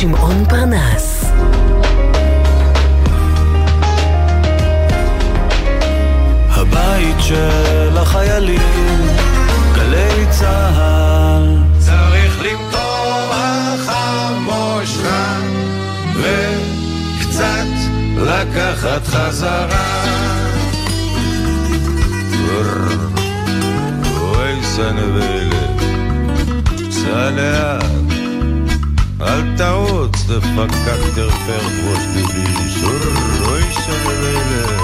שמעון פרנס. הבית של החיילים, גלי צהל. צריך למתוח המושכה וקצת לקחת חזרה. אוי סנבלת, סע לאט, אל תעוץ, דפקק דרפרט ראש ביבי, אוי סנבלת.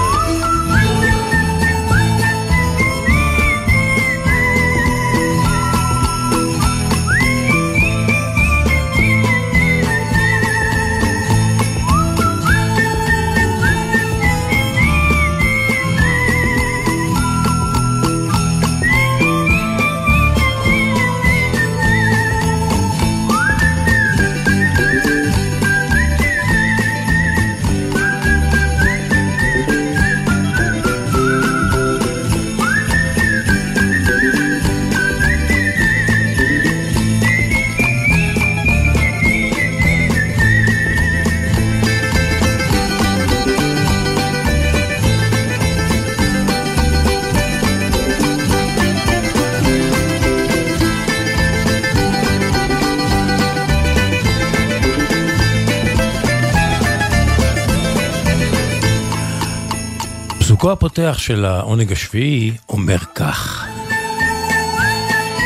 פסוקו הפותח של העונג השביעי אומר כך: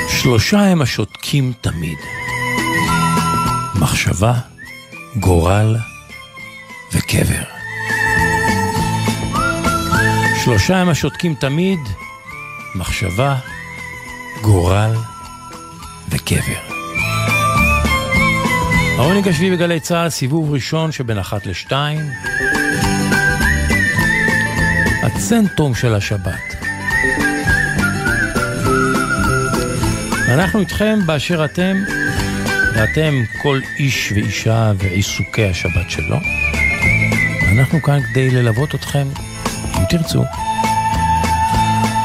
שלושה הם השותקים תמיד, מחשבה, גורל וקבר. שלושה הם השותקים תמיד, מחשבה, גורל וקבר. העונג השביעי בגלי צה"ל, סיבוב ראשון שבין אחת לשתיים. הצנטרום של השבת. אנחנו איתכם באשר אתם, ואתם כל איש ואישה ועיסוקי השבת שלו. אנחנו כאן כדי ללוות אתכם, אם תרצו.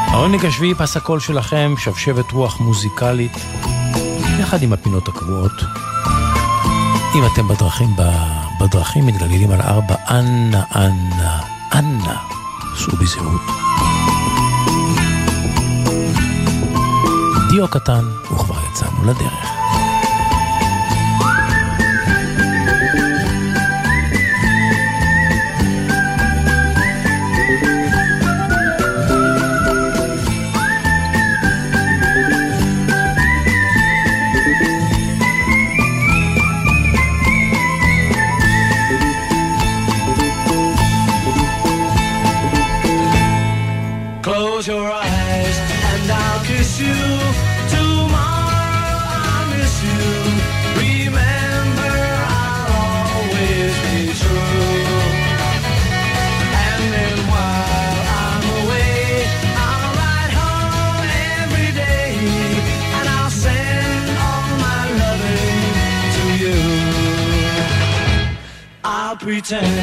העונג השביעי פס הקול שלכם, שבשבת רוח מוזיקלית, יחד עם הפינות הקבועות. אם אתם בדרכים, בדרכים מתגלגלים על ארבע, אנא, אנא, אנא. סעו בזהות. דיו קטן, וכבר יצאנו לדרך. return.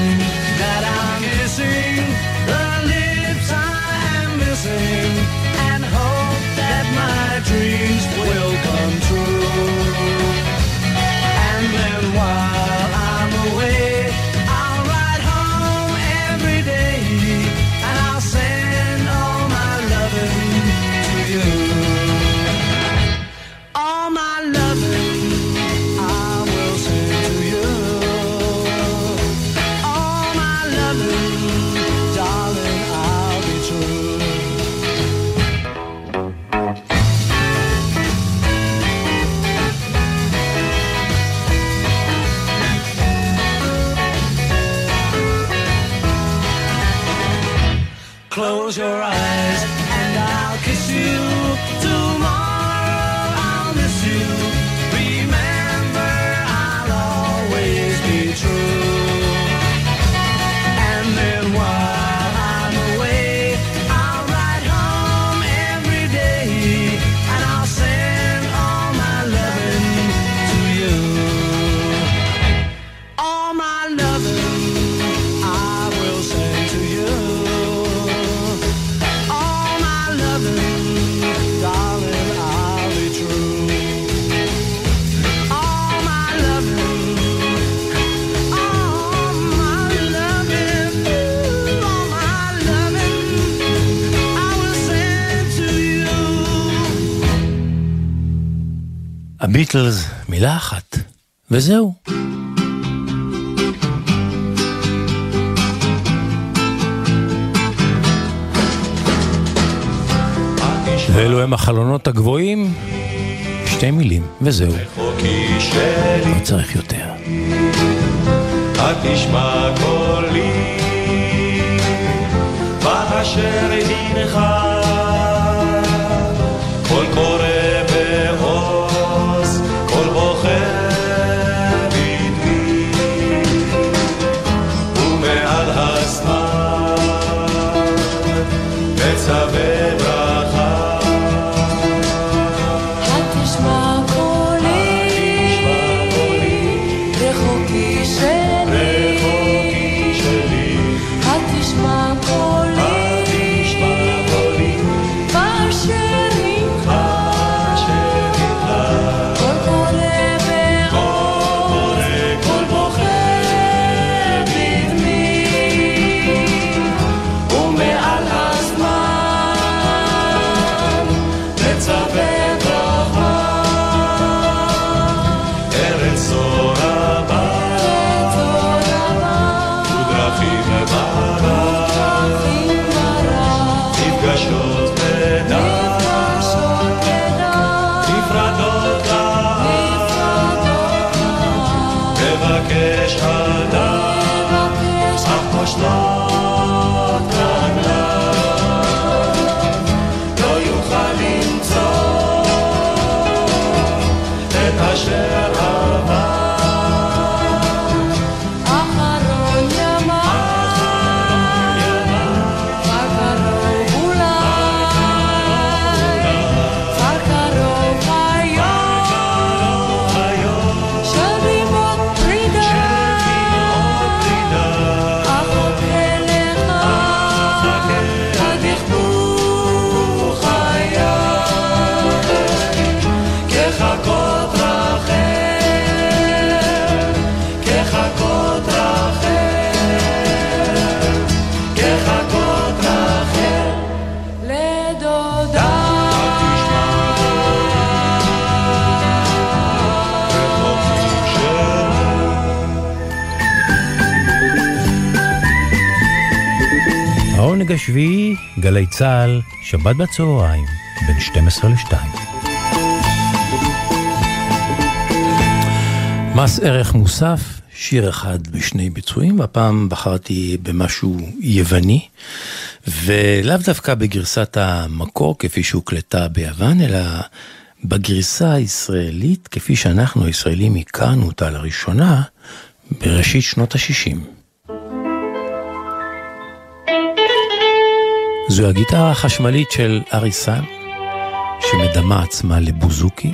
הביטלס, מילה אחת, וזהו. ואלו הם החלונות הגבוהים, שתי מילים, וזהו. לא צריך יותר. את תשמע קולי, באשר הנך, השביעי, גלי צה"ל, שבת בצהריים, בין 12 ל-2. מס ערך מוסף, שיר אחד בשני ביצועים, והפעם בחרתי במשהו יווני, ולאו דווקא בגרסת המקור כפי שהוקלטה ביוון, אלא בגרסה הישראלית כפי שאנחנו הישראלים הכרנו אותה לראשונה בראשית שנות ה-60. זו הגיטרה החשמלית של אריסן, שמדמה עצמה לבוזוקי.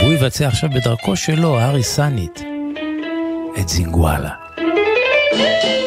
והוא יבצע עכשיו בדרכו שלו, האריסנית, את זינגואלה. Zinguala,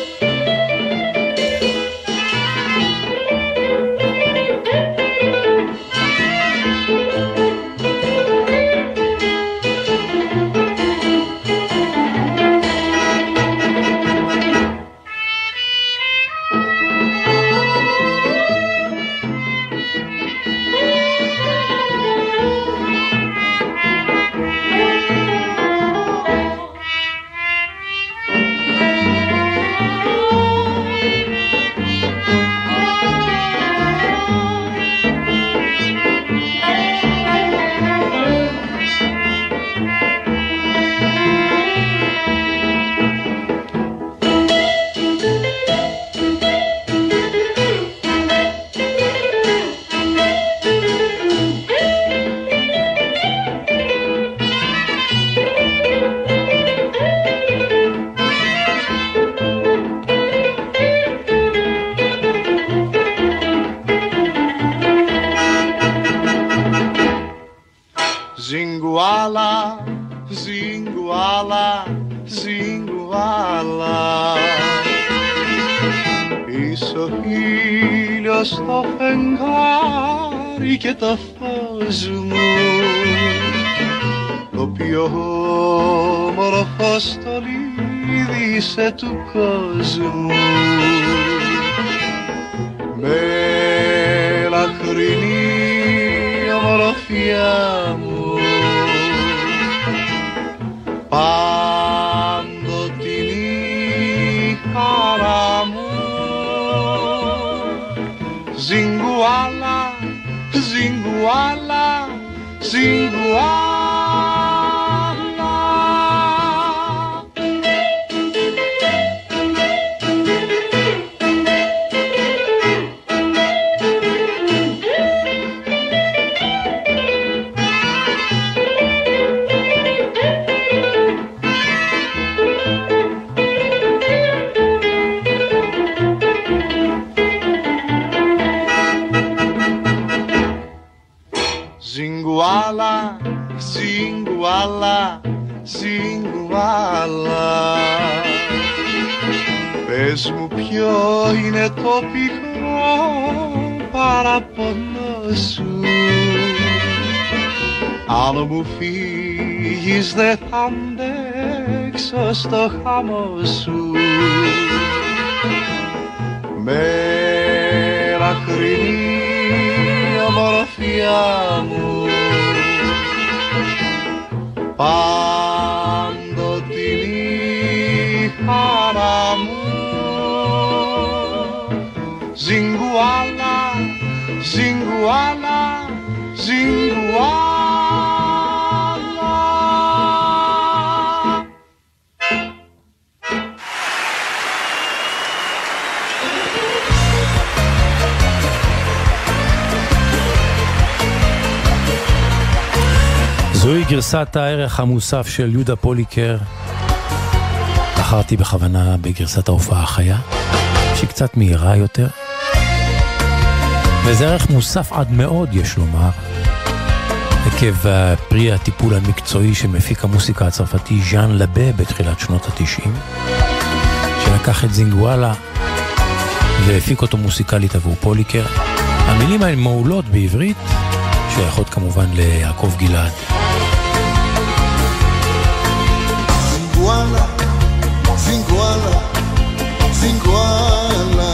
και το φως μου το πιο όμορφο στολίδι σε του κόσμου. Με λαχρινή ομορφιά why ζιγκουάλα Πες μου ποιο είναι το πικρό παραπονό σου. Αν μου φύγεις δεν θα αντέξω στο χάμο σου. Μέρα χρυνή ομορφιά μου. Πάντοτη Zinguala, Zinguala, Zinguala. זוהי גרסת הערך המוסף של יהודה פוליקר. בחרתי בכוונה בגרסת ההופעה החיה, שהיא קצת מהירה יותר. וזה ערך מוסף עד מאוד, יש לומר, עקב אה, פרי הטיפול המקצועי של מפיק המוסיקה הצרפתי ז'אן לבה בתחילת שנות התשעים, שלקח את זינגואלה והפיק אותו מוסיקלית עבור פוליקר. המילים האלה מעולות בעברית, שייכות כמובן ליעקב גלעד. זינגואלה, זינגואלה, זינגואלה.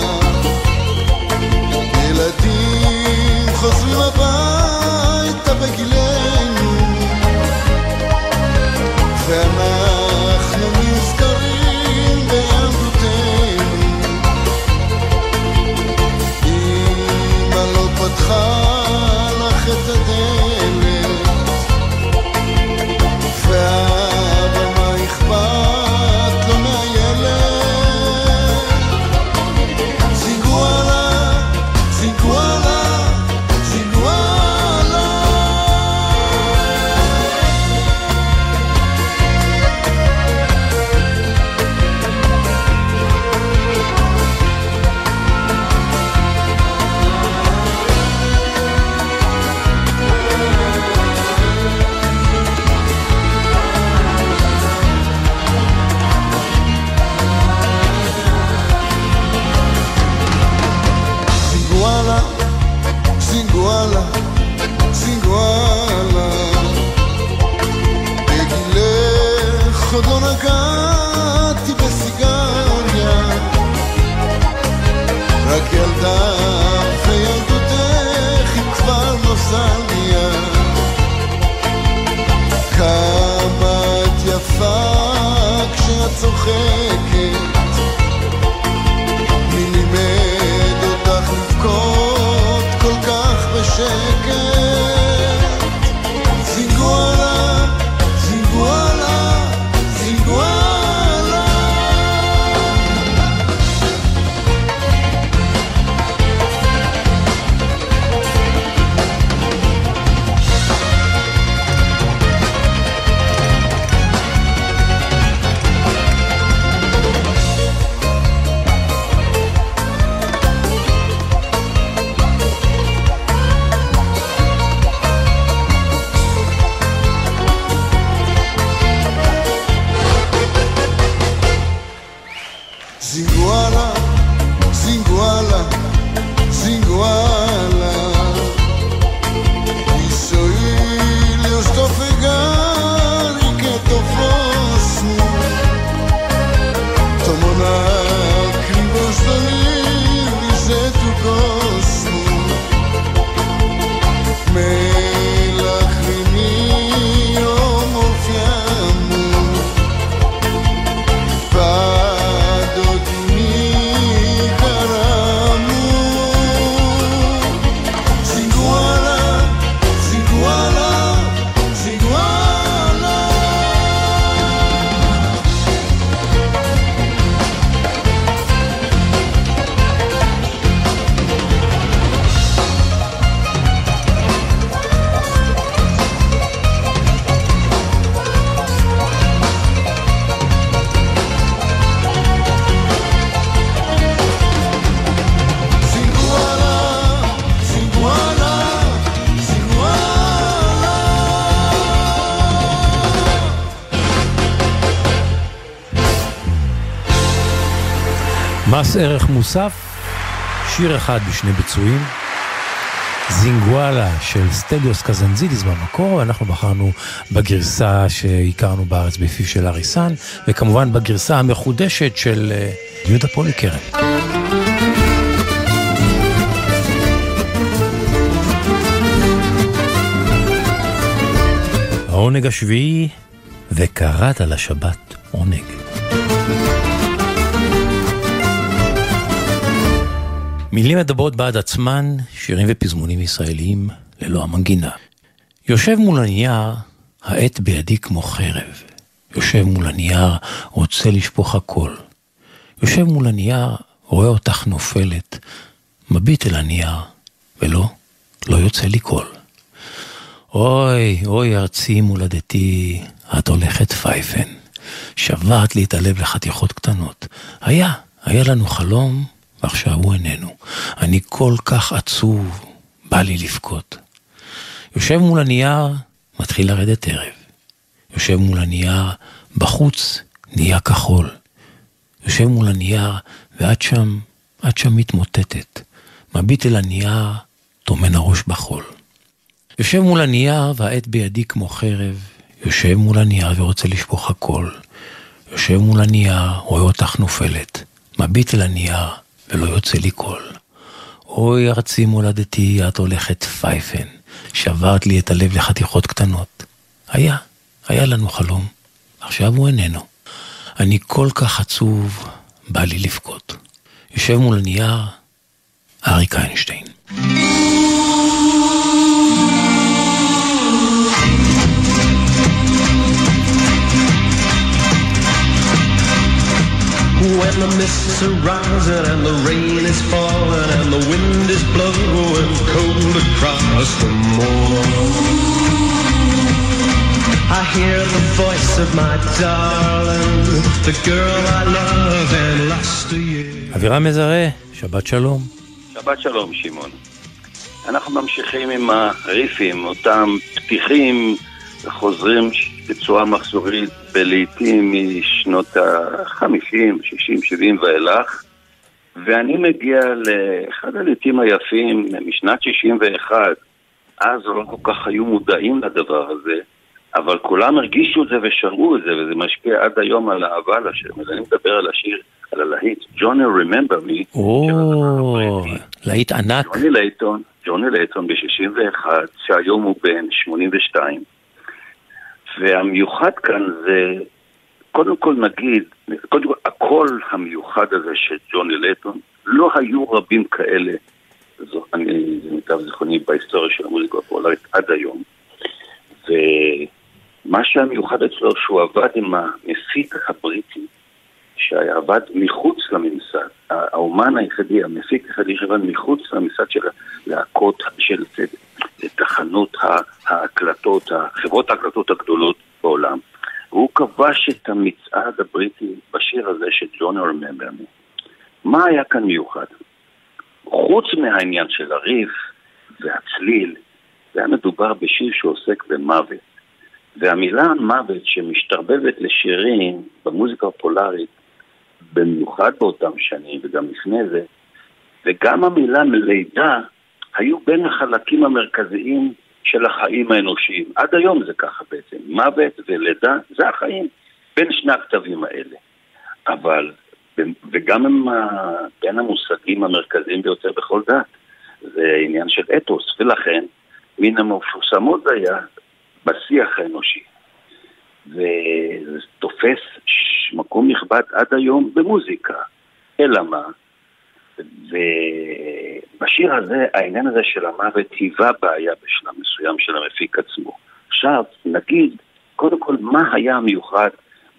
ערך מוסף, שיר אחד בשני ביצועים. זינגואלה של סטליוס קזנזידיס במקור, ואנחנו בחרנו בגרסה שהכרנו בארץ בפיו של אריסן, וכמובן בגרסה המחודשת של אה, יהודה פוליקרן. העונג השביעי, וקראת לשבת עונג. מילים מדברות בעד עצמן, שירים ופזמונים ישראליים ללא המנגינה. יושב מול הנייר, העט בידי כמו חרב. יושב מול הנייר, רוצה לשפוך הכל. יושב מול הנייר, רואה אותך נופלת, מביט אל הנייר, ולא, לא יוצא לי קול. אוי, אוי ארצי מולדתי, את הולכת פייפן. שברת לי את הלב לחתיכות קטנות. היה, היה לנו חלום, ועכשיו הוא איננו. אני כל כך עצוב, בא לי לבכות. יושב מול הנייר, מתחיל לרדת ערב. יושב מול הנייר, בחוץ נהיה כחול. יושב מול הנייר, ואת שם, את שם מתמוטטת. מביט אל הנייר, טומן הראש בחול. יושב מול הנייר, והעט בידי כמו חרב. יושב מול הנייר ורוצה לשפוך הכל. יושב מול הנייר, רואה אותך נופלת. מביט אל הנייר, ולא יוצא לי קול. אוי ארצי מולדתי, את הולכת פייפן, שברת לי את הלב לחתיכות קטנות. היה, היה לנו חלום, עכשיו הוא איננו. אני כל כך עצוב, בא לי לבכות. יושב מול הנייר, אריק איינשטיין. When the mists are rising and the rain is falling and the wind is blowing cold across the moor. I hear the voice of my darling, the girl I love and lost a year. אבירם מזרה, שבת שלום. שבת שלום, שמעון. אנחנו ממשיכים עם הריפים, אותם פתיחים וחוזרים בצורה מחזורית בלעיתים משנות ה-50, 60, 70 ואילך. ואני מגיע לאחד הלעיתים היפים משנת 61. אז לא כל כך היו מודעים לדבר הזה, אבל כולם הרגישו את זה ושמעו את זה, וזה משפיע עד היום על האהבה לשיר. אז אני מדבר על השיר, על הלהיט, ג'וני Me. או, להיט ענק. ג'וני לייטון, ג'וני לייטון ב-61, שהיום הוא בן 82. והמיוחד כאן זה, קודם כל נגיד, קודם כל הקול המיוחד הזה של ג'וני לייטון, לא היו רבים כאלה, זו, אני, זה מיטב זיכרוני בהיסטוריה של המוזיקה הפולארית עד היום. ומה שהיה מיוחד אצלו, שהוא עבד עם המפיק הבריטי, שעבד מחוץ לממסד. האומן היחידי, המפיק היחידי שעבד מחוץ לממסד של להקות, של תחנות ההקלטות, חברות ההקלטות הגדולות בעולם. והוא כבש את המצעד הבריטי בשיר הזה של ג'וני רממבר מי. מה היה כאן מיוחד? חוץ מהעניין של הריף והצליל, זה היה מדובר בשיר שעוסק במוות. והמילה מוות שמשתרבבת לשירים במוזיקה הפולארית, במיוחד באותם שנים וגם לפני זה, וגם המילה לידה היו בין החלקים המרכזיים של החיים האנושיים. עד היום זה ככה בעצם, מוות ולידה זה החיים בין שני הכתבים האלה. אבל, וגם הם בין המושגים המרכזיים ביותר בכל דת, זה עניין של אתוס, ולכן מן המפורסמות זה היה בשיח האנושי. וזה תופס מקום נכבד עד היום במוזיקה. אלא מה? ובשיר הזה, העניין הזה של המוות היווה בעיה בשלב מסוים של המפיק עצמו. עכשיו, נגיד, קודם כל, מה היה המיוחד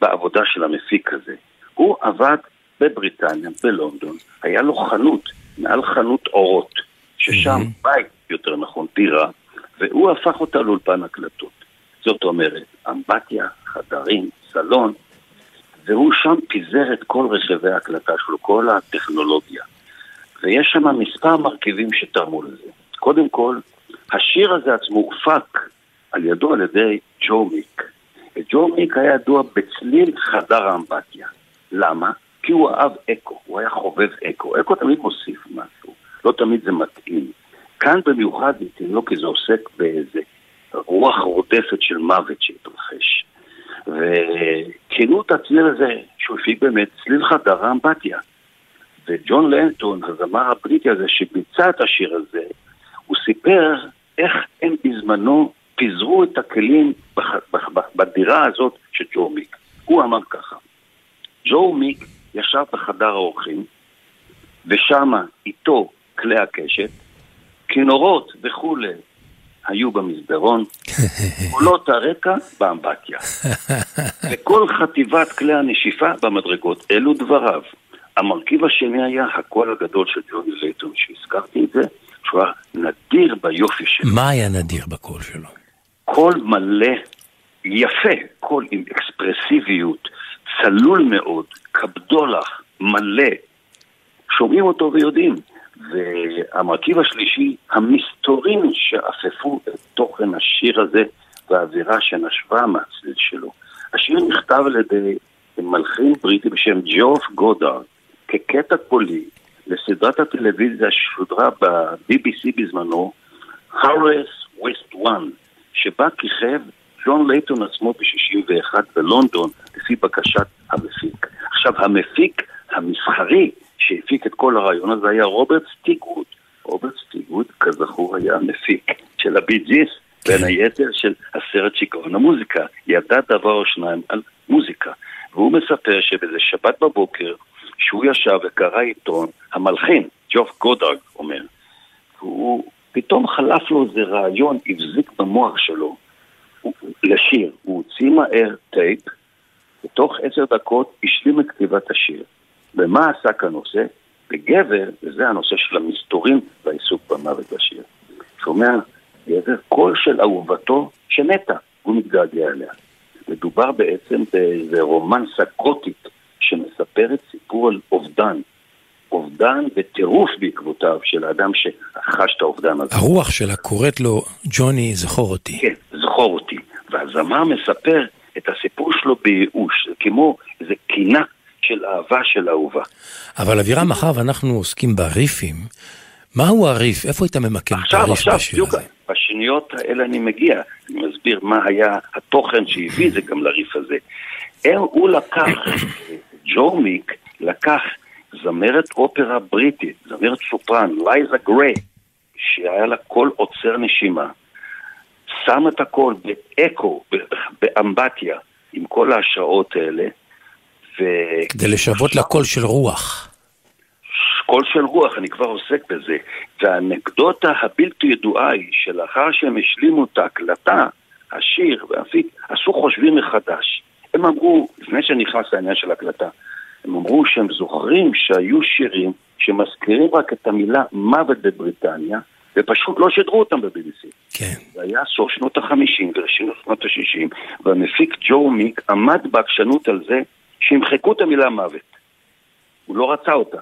בעבודה של המפיק הזה? הוא עבד בבריטניה, בלונדון, היה לו חנות, מעל חנות אורות, ששם, mm-hmm. בית, יותר נכון, דירה, והוא הפך אותה לאולפן הקלטות. זאת אומרת, אמבטיה, חדרים, סלון, והוא שם פיזר את כל רכיבי ההקלטה שלו, כל הטכנולוגיה. ויש שם מספר מרכיבים שתרמו לזה. קודם כל, השיר הזה עצמו הופק על ידו על ידי ג'ו מיק. וג'ו מיק היה ידוע בצליל חדר האמבטיה. למה? כי הוא אהב אקו, הוא היה חובב אקו. אקו תמיד מוסיף משהו, לא תמיד זה מתאים. כאן במיוחד מתאים לו כי זה עוסק באיזה רוח רודפת של מוות שהתרחש. וכינו את הצליל הזה, שהוא הפיק באמת צליל חדר האמבטיה. וג'ון לנטון, הזמר הבריטי הזה שביצע את השיר הזה, הוא סיפר איך הם בזמנו פיזרו את הכלים בח, בח, בדירה הזאת של ג'ו מיק. הוא אמר ככה, ג'ו מיק ישב בחדר האורחים, ושמה איתו כלי הקשת, כינורות וכולי היו במסדרון, קולות הרקע באמבטיה. וכל חטיבת כלי הנשיפה במדרגות. אלו דבריו. המרכיב השני היה הקול הגדול של ג'וני לייטון, שהזכרתי את זה, שהוא היה נדיר ביופי שלו. מה היה נדיר בקול שלו? קול מלא, יפה, קול עם אקספרסיביות, צלול מאוד, קבדולח, מלא. שומעים אותו ויודעים. והמרכיב השלישי, המסתורים שאפפו את תוכן השיר הזה והאווירה שנשבה מהצליל שלו. השיר נכתב על ידי מלחין בריטי בשם ג'וף גודארד כקטע קולי לסדרת הטלוויזיה ששודרה ב-BBC בזמנו, הורס ווסט 1, שבה כיכב ג'ון לייטון עצמו ב-61 בלונדון לפי בקשת המפיק. עכשיו, המפיק המסחרי שהפיק את כל הרעיון הזה היה רוברט סטיגווד. רוברט סטיגווד, כזכור, היה המפיק של הבי ג'יס, בין היתר של הסרט שיגעון המוזיקה. ידע דבר או שניים על מוזיקה. והוא מספר שבאיזה שבת בבוקר, שהוא ישב וקרא עיתון, המלחין, ג'וף גודארד, אומר, הוא פתאום חלף לו איזה רעיון, הבזיק במוח שלו הוא- לשיר. הוא הוציא מהר טייפ, בתוך עשר דקות השלים את כתיבת השיר. ומה עסק הנושא? בגבר, וזה הנושא של המסתורים והעיסוק במוות בשיר. שומע גבר קול של אהובתו שמתה, הוא מתגעגע אליה. מדובר בעצם באיזה רומנסה גותית שמספרת סיפור על אובדן. אובדן וטירוף בעקבותיו של האדם שחש את האובדן הזה. הרוח שלה קוראת לו, ג'וני, זכור אותי. כן, זכור אותי. והזמר מספר את הסיפור שלו בייאוש, זה כמו איזה קינה של אהבה של אהובה. אבל אבירם, מאחר ואנחנו עוסקים בריפים, מהו הריף? איפה היית ממקם את עכשיו, הריף עכשיו, בשיר בדיוק, הזה? בשניות האלה אני מגיע, אני מסביר מה היה התוכן שהביא את זה גם לריף הזה. הוא לקח, ג'ו מיק לקח זמרת אופרה בריטית, זמרת סופרן, לייזה גריי, שהיה לה קול עוצר נשימה, שם את הקול באקו, באמבטיה, עם כל ההשראות האלה, ו... כדי לשוות לקול של רוח. קול של רוח, אני כבר עוסק בזה. והאנקדוטה הבלתי ידועה היא שלאחר שהם השלימו את ההקלטה, השיר והאפיק, עשו חושבים מחדש. הם אמרו, לפני שנכנס לעניין של ההקלטה, הם אמרו שהם זוכרים שהיו שירים שמזכירים רק את המילה מוות בבריטניה, ופשוט לא שידרו אותם ב-BBC. כן. זה היה סוף שנות החמישים וראשית שנות השישים, והמפיק ג'ו מיק עמד בעקשנות על זה שימחקו את המילה מוות. הוא לא רצה אותה.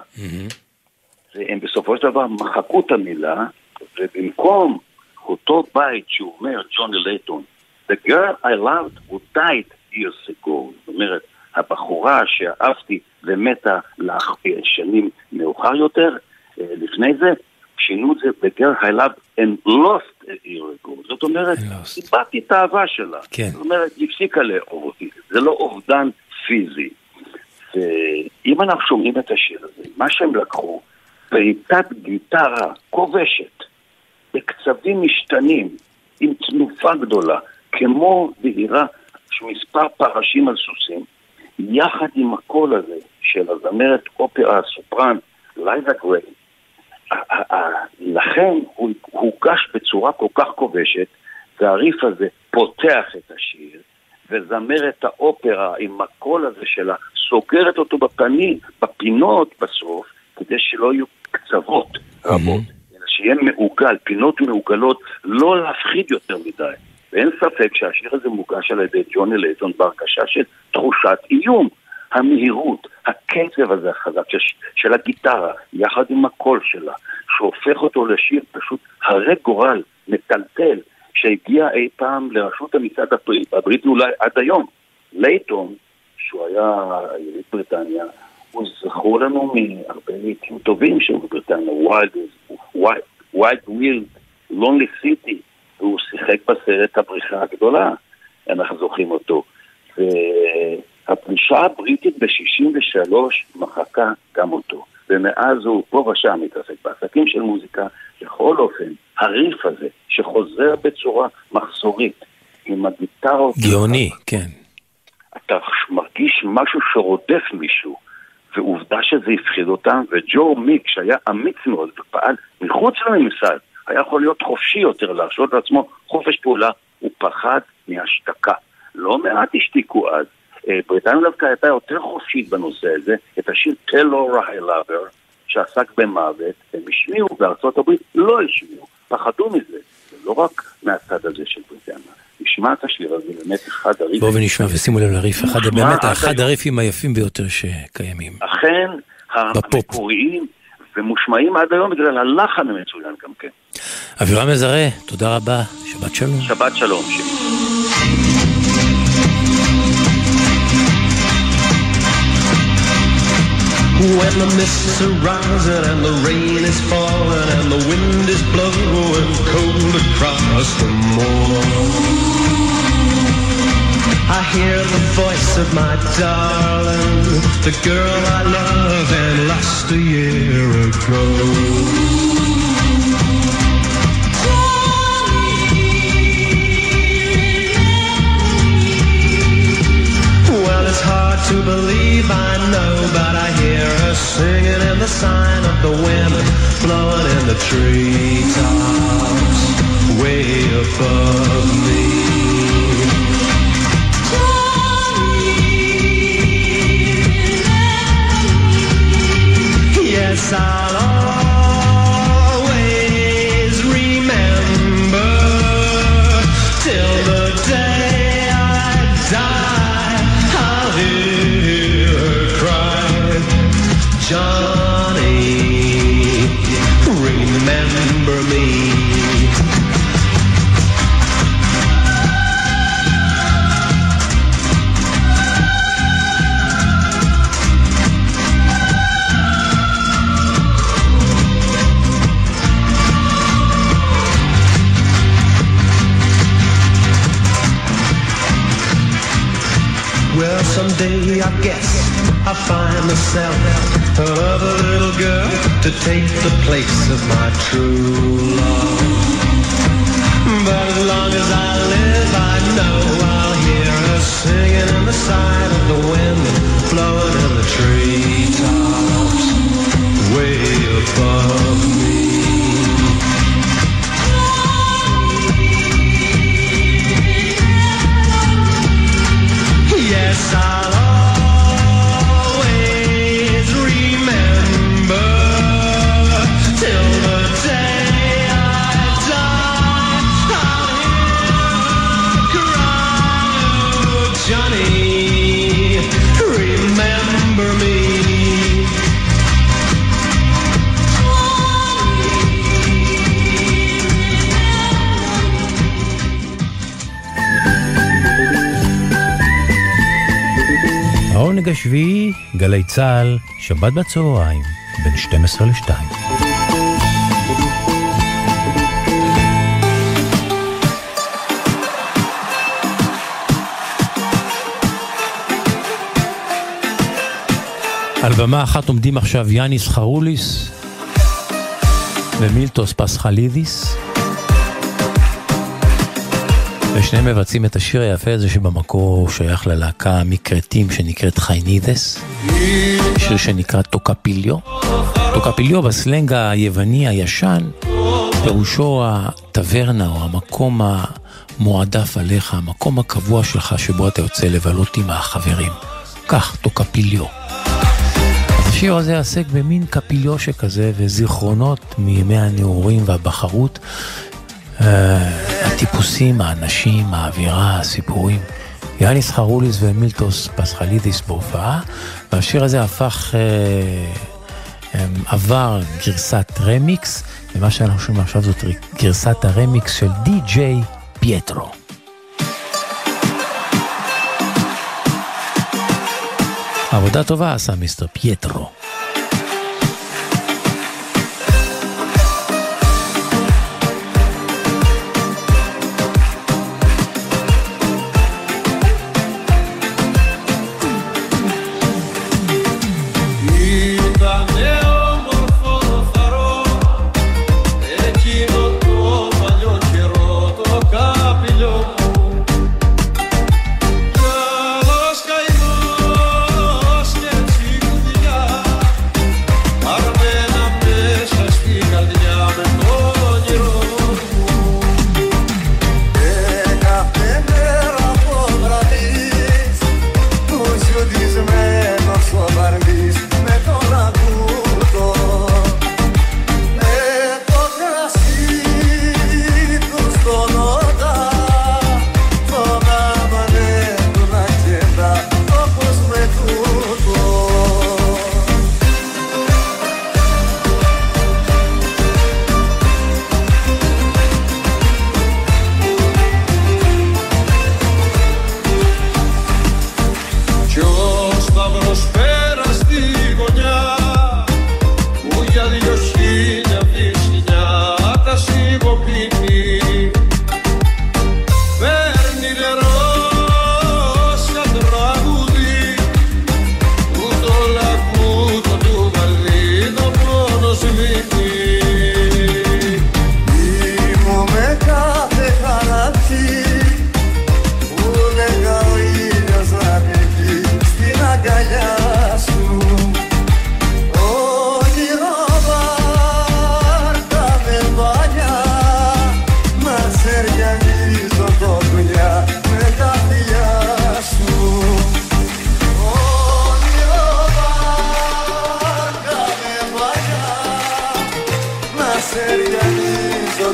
והם בסופו של דבר מחקו את המילה, ובמקום אותו בית שהוא אומר, ג'וני לייטון, The girl I loved who died years ago, זאת אומרת, הבחורה שאהבתי ומתה לאח- שנים מאוחר יותר, אה, לפני זה, שינו את זה The girl I loved and lost a year ago. זאת אומרת. איבדתי את האהבה שלה. כן. זאת אומרת, היא הפסיקה לאהוב אותי. זה לא אובדן פיזי. ואם אנחנו שומעים את השיר הזה, מה שהם לקחו, בעיטת גיטרה כובשת, בקצבים משתנים, עם תנופה גדולה, כמו דהירה של מספר פרשים על סוסים, יחד עם הקול הזה של הזמרת אופרה הסופרן, לייזה גריי, לכן הוא הוגש בצורה כל כך כובשת, והריף הזה פותח את השיר, וזמרת האופרה עם הקול הזה שלה סוגרת אותו בפנים, בפינות בסוף, כדי שלא יהיו קצוות רבות, אלא שיהיה מעוגל, פינות מעוגלות, לא להפחיד יותר מדי. ואין ספק שהשיר הזה מוגש על ידי ג'וני לייטון בהרגשה של תחושת איום. המהירות, הקצב הזה החזק של, של הגיטרה, יחד עם הקול שלה, שהופך אותו לשיר פשוט הרי גורל, מטלטל, שהגיע אי פעם לראשות המצעד הבריטי אולי עד היום. לייטון, שהוא היה יליד בריטניה, הוא זכור לנו מהרבה לעיתים טובים של בריטניה, White Wild, Lonely City, והוא שיחק בסרט הבריחה הגדולה, אנחנו זוכרים אותו. והפרישה הבריטית ב-63 מחקה גם אותו. ומאז הוא פה ושם מתעסק בעסקים של מוזיקה. בכל אופן, הריף הזה, שחוזר בצורה מחזורית, עם הגיטרות... גאוני, כן. אתה מרגיש משהו שרודף מישהו, ועובדה שזה הפחיד אותם, וג'ו מיק, שהיה אמיץ מאוד ופעל מחוץ לממסד, היה יכול להיות חופשי יותר, להרשות לעצמו חופש פעולה, הוא פחד מהשתקה. לא מעט השתיקו אז. אה, בריטניה דווקא הייתה יותר חופשית בנושא הזה, את השיר Tell Laura I Love Her, שעסק במוות, הם השמיעו, בארצות הברית לא השמיעו, פחדו מזה. זה לא רק מהצד הזה של בריטניה. נשמע את השיר הזה, באמת אחד הריפים. בואו ונשמע ושימו לב לריף, אחד, באמת אחד הריפים היפים ביותר שקיימים. אכן, המקוריים ומושמעים עד היום בגלל הלחן המצוין גם כן. אבירם מזרה, תודה רבה, שבת שלום. שבת שלום. When the mists are rising and the rain is falling and the wind is blowing cold across the moor. I hear the voice of my darling, the girl I love and lost a year ago. To believe I know, but I hear her singing in the sign of the wind blowing in the treetops way above me. Yes, Someday I guess I'll find myself another little girl to take the place of my true love. But as long as I live, I know I'll hear her singing in the side of the wind, השביעי, גלי צה"ל, שבת בצהריים, בין 12 ל-2. על במה אחת עומדים עכשיו יאניס חרוליס ומילטוס פסחלידיס ושניהם מבצעים את השיר היפה הזה שבמקור שייך ללהקה מקרטים שנקראת חיינידס. שיר שנקרא טוקפיליו טוקפיליו בסלנג היווני הישן. פירושו הטברנה או המקום המועדף עליך, המקום הקבוע שלך שבו אתה יוצא לבלות עם החברים. כך טוקפיליו השיר הזה עסק במין קפיליו שכזה וזיכרונות מימי הנעורים והבחרות הטיפוסים, האנשים, האווירה, הסיפורים. יאניס חרוליס ומילטוס פסחלידיס בהופעה, והשיר הזה הפך, אה, אם, עבר גרסת רמיקס, ומה שאנחנו שומעים עכשיו זאת גרסת הרמיקס של די.ג'יי פייטרו. עבודה טובה עשה מיסטר פייטרו.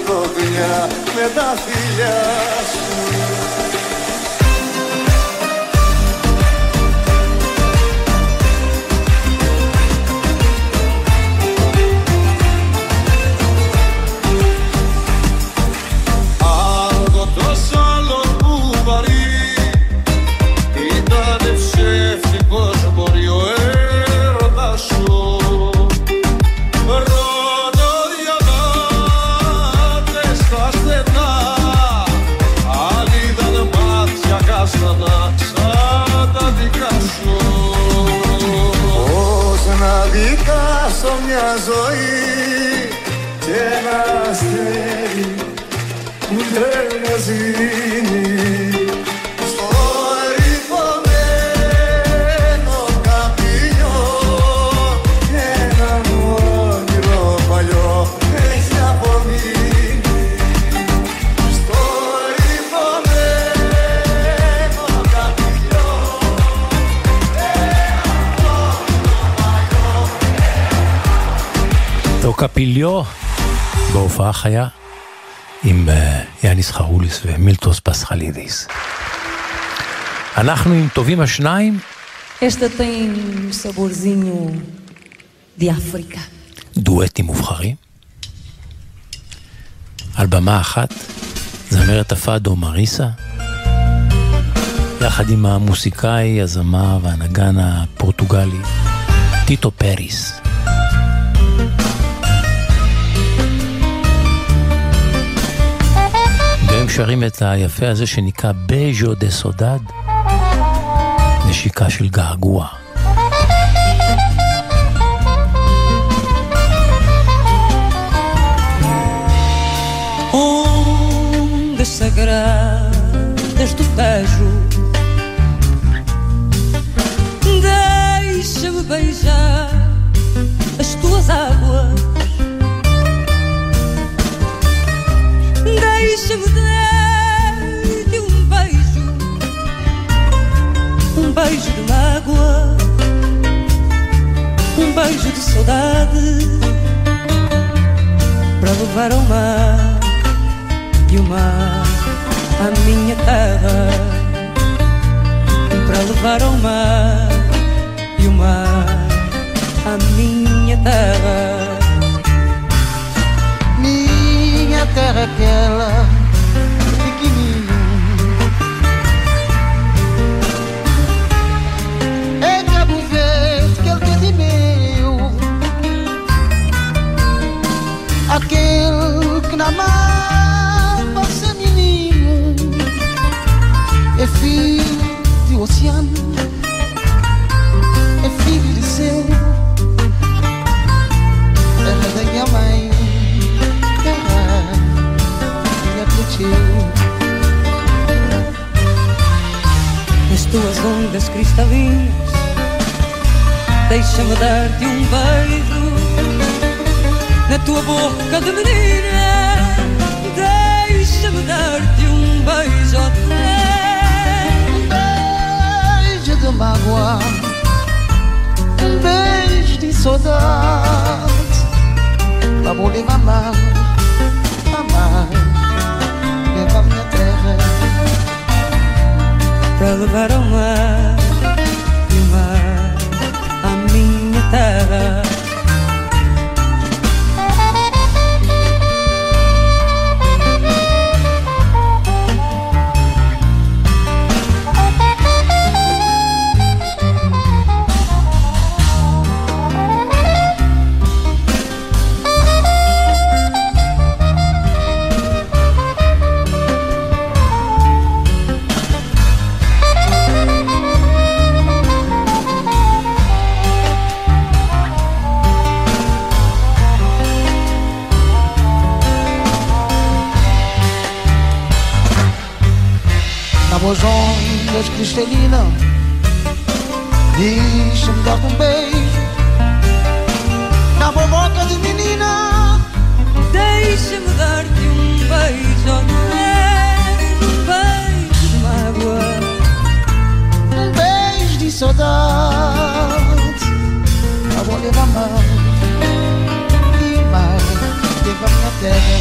πρωτοδιά με τα φιλιά קפיליו בהופעה חיה עם uh, יאניס חרוליס ומילטוס פסחלידיס. אנחנו עם טובים השניים. Esta tem um saborzinho de África. דואטים מובחרים. על במה אחת, זמרת הפאדו מריסה, יחד עם המוסיקאי, הזמר והנגן הפורטוגלי, טיטו פריס. שרים את היפה הזה שנקרא בז'ו דה סודד, נשיקה של געגוע. Sagradas do Tejo Deixa-me dar-te um beijo. Um beijo de mágoa. Um beijo de saudade. Para levar ao mar. E o mar à minha terra. Para levar ao mar. E o mar à minha terra. Minha terra é aquela ainda amava ser menino É filho de oceano É filho de céu Terra é da minha mãe Terra minha protegeu As tuas ondas cristalinas Deixa-me dar-te um beijo na tua boca de menina. Dar-te um beijo Um beijo de mágoa, um beijo de saudade. Pra poder amar, amar, levar minha terra. Para levar ao mar e o mar à minha terra. Voz ondas cristalina Deixa-me dar um beijo. Na boca de menina. Deixa-me dar-te um beijo Um beijo de mágoa. Um beijo de saudade. A vou levar mal E mais Levar minha terra.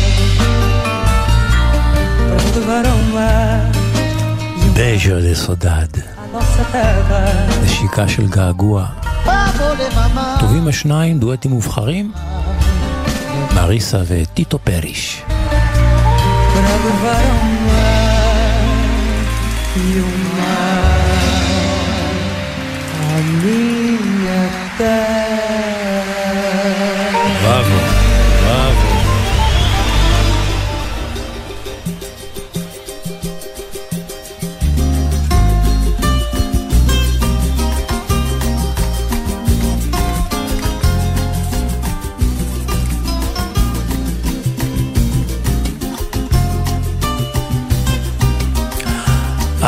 Para levar ao mar a nossa terra נשיקה של געגוע. טובים השניים, דואטים מובחרים? מריסה וטיטו פריש. À minha terra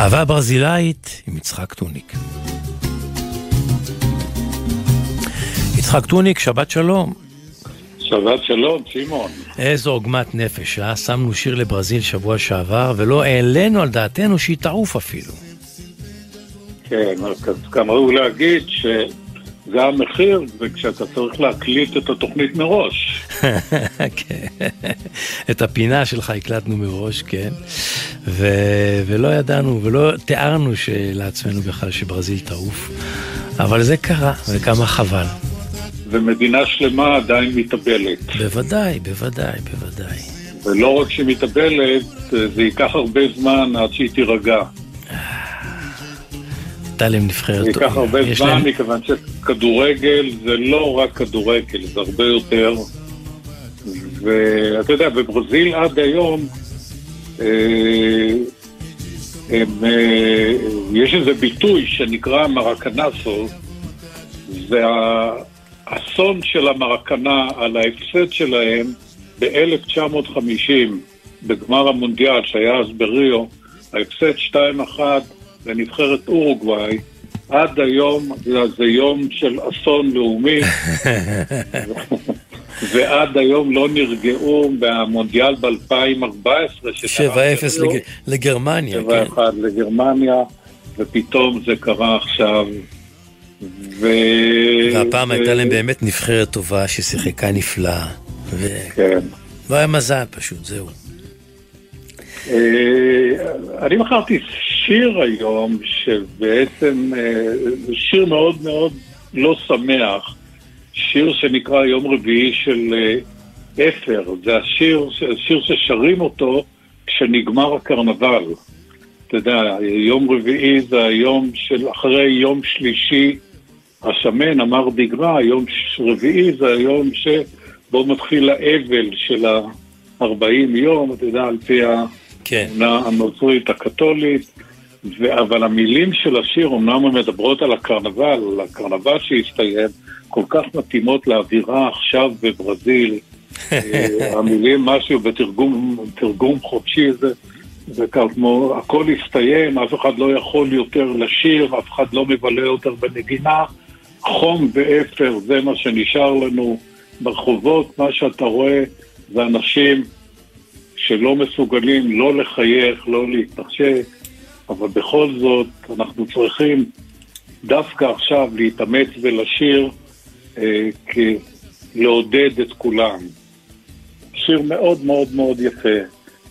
אהבה ברזילאית עם יצחק טוניק. יצחק טוניק, שבת שלום. שבת שלום, שמעון. איזו עוגמת נפש, אה? שמנו שיר לברזיל שבוע שעבר, ולא העלינו על דעתנו שהיא תעוף אפילו. כן, אז גם ראוי להגיד שזה המחיר, וכשאתה צריך להקליט את התוכנית מראש. כן. את הפינה שלך הקלטנו מראש, כן. ו... ולא ידענו, ולא תיארנו לעצמנו בכלל שברזיל תעוף. אבל זה קרה, וכמה חבל. ומדינה שלמה עדיין מתאבלת. בוודאי, בוודאי, בוודאי. ולא רק שהיא מתאבלת, זה ייקח הרבה זמן עד שהיא תירגע. הייתה להם נבחרת... זה ייקח הרבה זמן, להם- מכיוון שכדורגל זה לא רק כדורגל, זה הרבה יותר. ואתה יודע, בברזיל עד היום, הם, אה, יש איזה ביטוי שנקרא מרקנסו, זה האסון של המרקנה על ההפסד שלהם ב-1950 בגמר המונדיאל שהיה אז בריו, ההפסד 2-1 לנבחרת אורוגוואי, עד היום זה יום של אסון לאומי, ועד היום לא נרגעו מהמונדיאל ב-2014, 7-0 לג- לגרמניה, כן. 7-1 לגרמניה, ופתאום זה קרה עכשיו. ו... והפעם ו- הייתה להם באמת נבחרת טובה ששיחקה נפלא. ו... כן. לא היה מזל פשוט, זהו. אה, אני בחרתי שיר היום, שבעצם אה, שיר מאוד מאוד לא שמח, שיר שנקרא יום רביעי של אה, אפר, זה השיר, שיר ששרים אותו כשנגמר הקרנבל. אתה יודע, יום רביעי זה היום של אחרי יום שלישי השמן, אמר דגרה, יום רביעי זה היום שבו מתחיל האבל של ה-40 יום, אתה יודע, על פי כן. הנוצרית הקתולית, ו- אבל המילים של השיר, אמנם הן מדברות על הקרנבל, על הקרנבל שהסתיים, כל כך מתאימות לאווירה עכשיו בברזיל. אה, המילים, משהו בתרגום תרגום חופשי זה, זה כמו, הכל הסתיים, אף אחד לא יכול יותר לשיר, אף אחד לא מבלה יותר בנגינה, חום ואפר, זה מה שנשאר לנו. ברחובות, מה שאתה רואה זה אנשים שלא מסוגלים לא לחייך, לא להתנשק, אבל בכל זאת אנחנו צריכים דווקא עכשיו להתאמץ ולשיר לעודד את כולם. שיר מאוד מאוד מאוד יפה,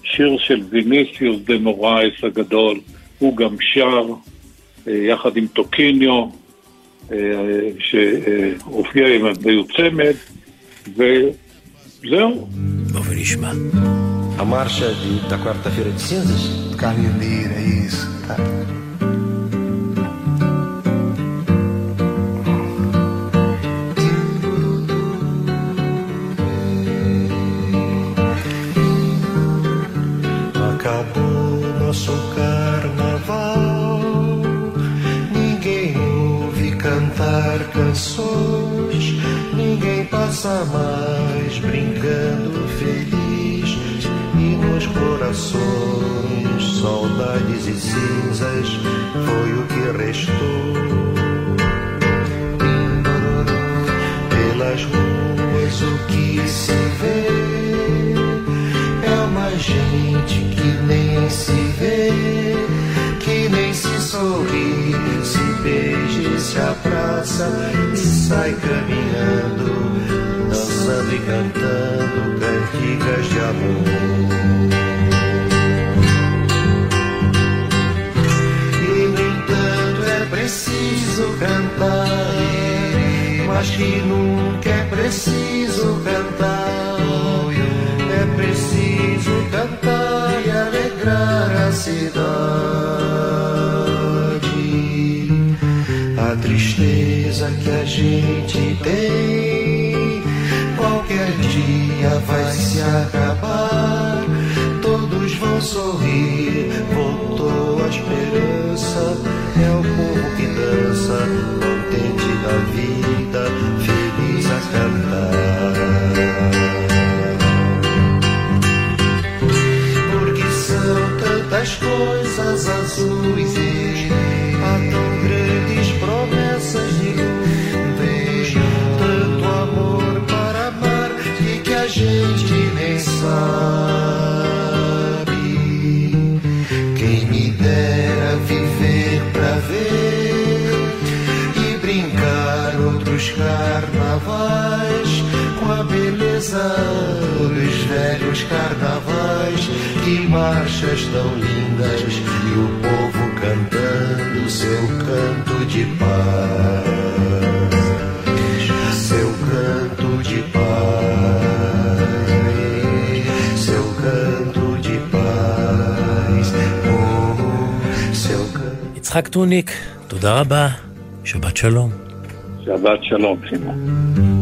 שיר של ויניסיוס דה מורייס הגדול, הוא גם שר אה, יחד עם טוקיניו, אה, שהופיע עם היו צמד, וזהו. בוא ונשמע. A marcha de, da quarta-feira de cinzas? Carneira, isso. Tá. Nosso carnaval. Ninguém ouve cantar canções. Ninguém passa mais brincando feliz. E nos corações, saudades e cinzas foi o que restou. Pelas ruas o que se vê é uma gente nem se vê, que nem se sorri, se beija e se abraça e sai caminhando, dançando e cantando cantigas de amor. E no entanto é preciso cantar, mas que nunca é preciso cantar. Alegrar a cidade. A tristeza que a gente tem, qualquer dia vai se acabar. Todos vão sorrir, voltou a esperança. É o povo que dança, contente da vida, feliz a cantar. Coisas azuis há tão grandes promessas de luz. Tanto amor para amar e que a gente nem sabe. Quem me dera viver pra ver e brincar outros carnavais com a beleza marchas tão lindas e o povo cantando seu canto de paz. Seu canto de paz. Seu canto de paz. Oh, seu canto. יצחק טוניק, תודה רבה, שבת שלום. שבת שלום, סימון.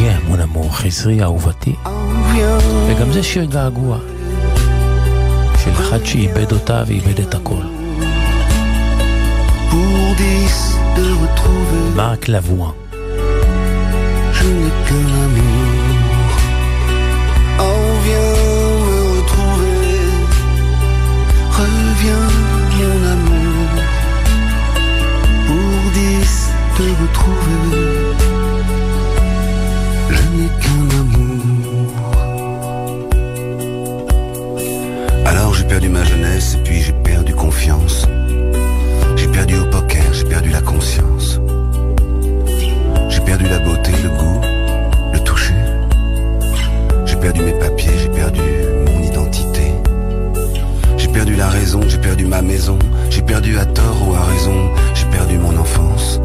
loterie. רבייה מון אמור, חזרי אהובתי. וגם זה שיר געגוע, של אחד שאיבד אותה ואיבד את הכל. Pour dix de retrouver, מרק לבואה. je n'ai qu'un amour. Oh, viens me retrouver. Reviens, mon amour. Pour dix de retrouver, Perdu ma jeunesse et puis j'ai perdu confiance. J'ai perdu au poker, j'ai perdu la conscience. J'ai perdu la beauté, le goût, le toucher. J'ai perdu mes papiers, j'ai perdu mon identité. J'ai perdu la raison, j'ai perdu ma maison. J'ai perdu à tort ou à raison, j'ai perdu mon enfance.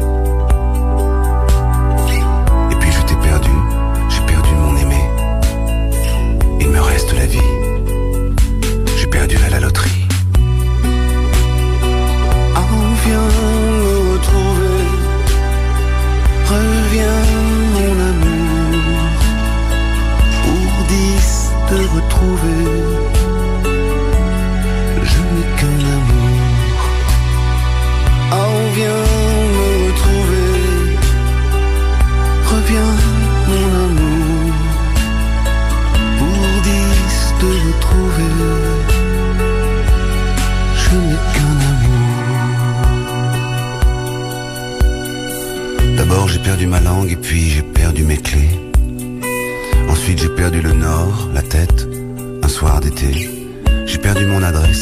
trouver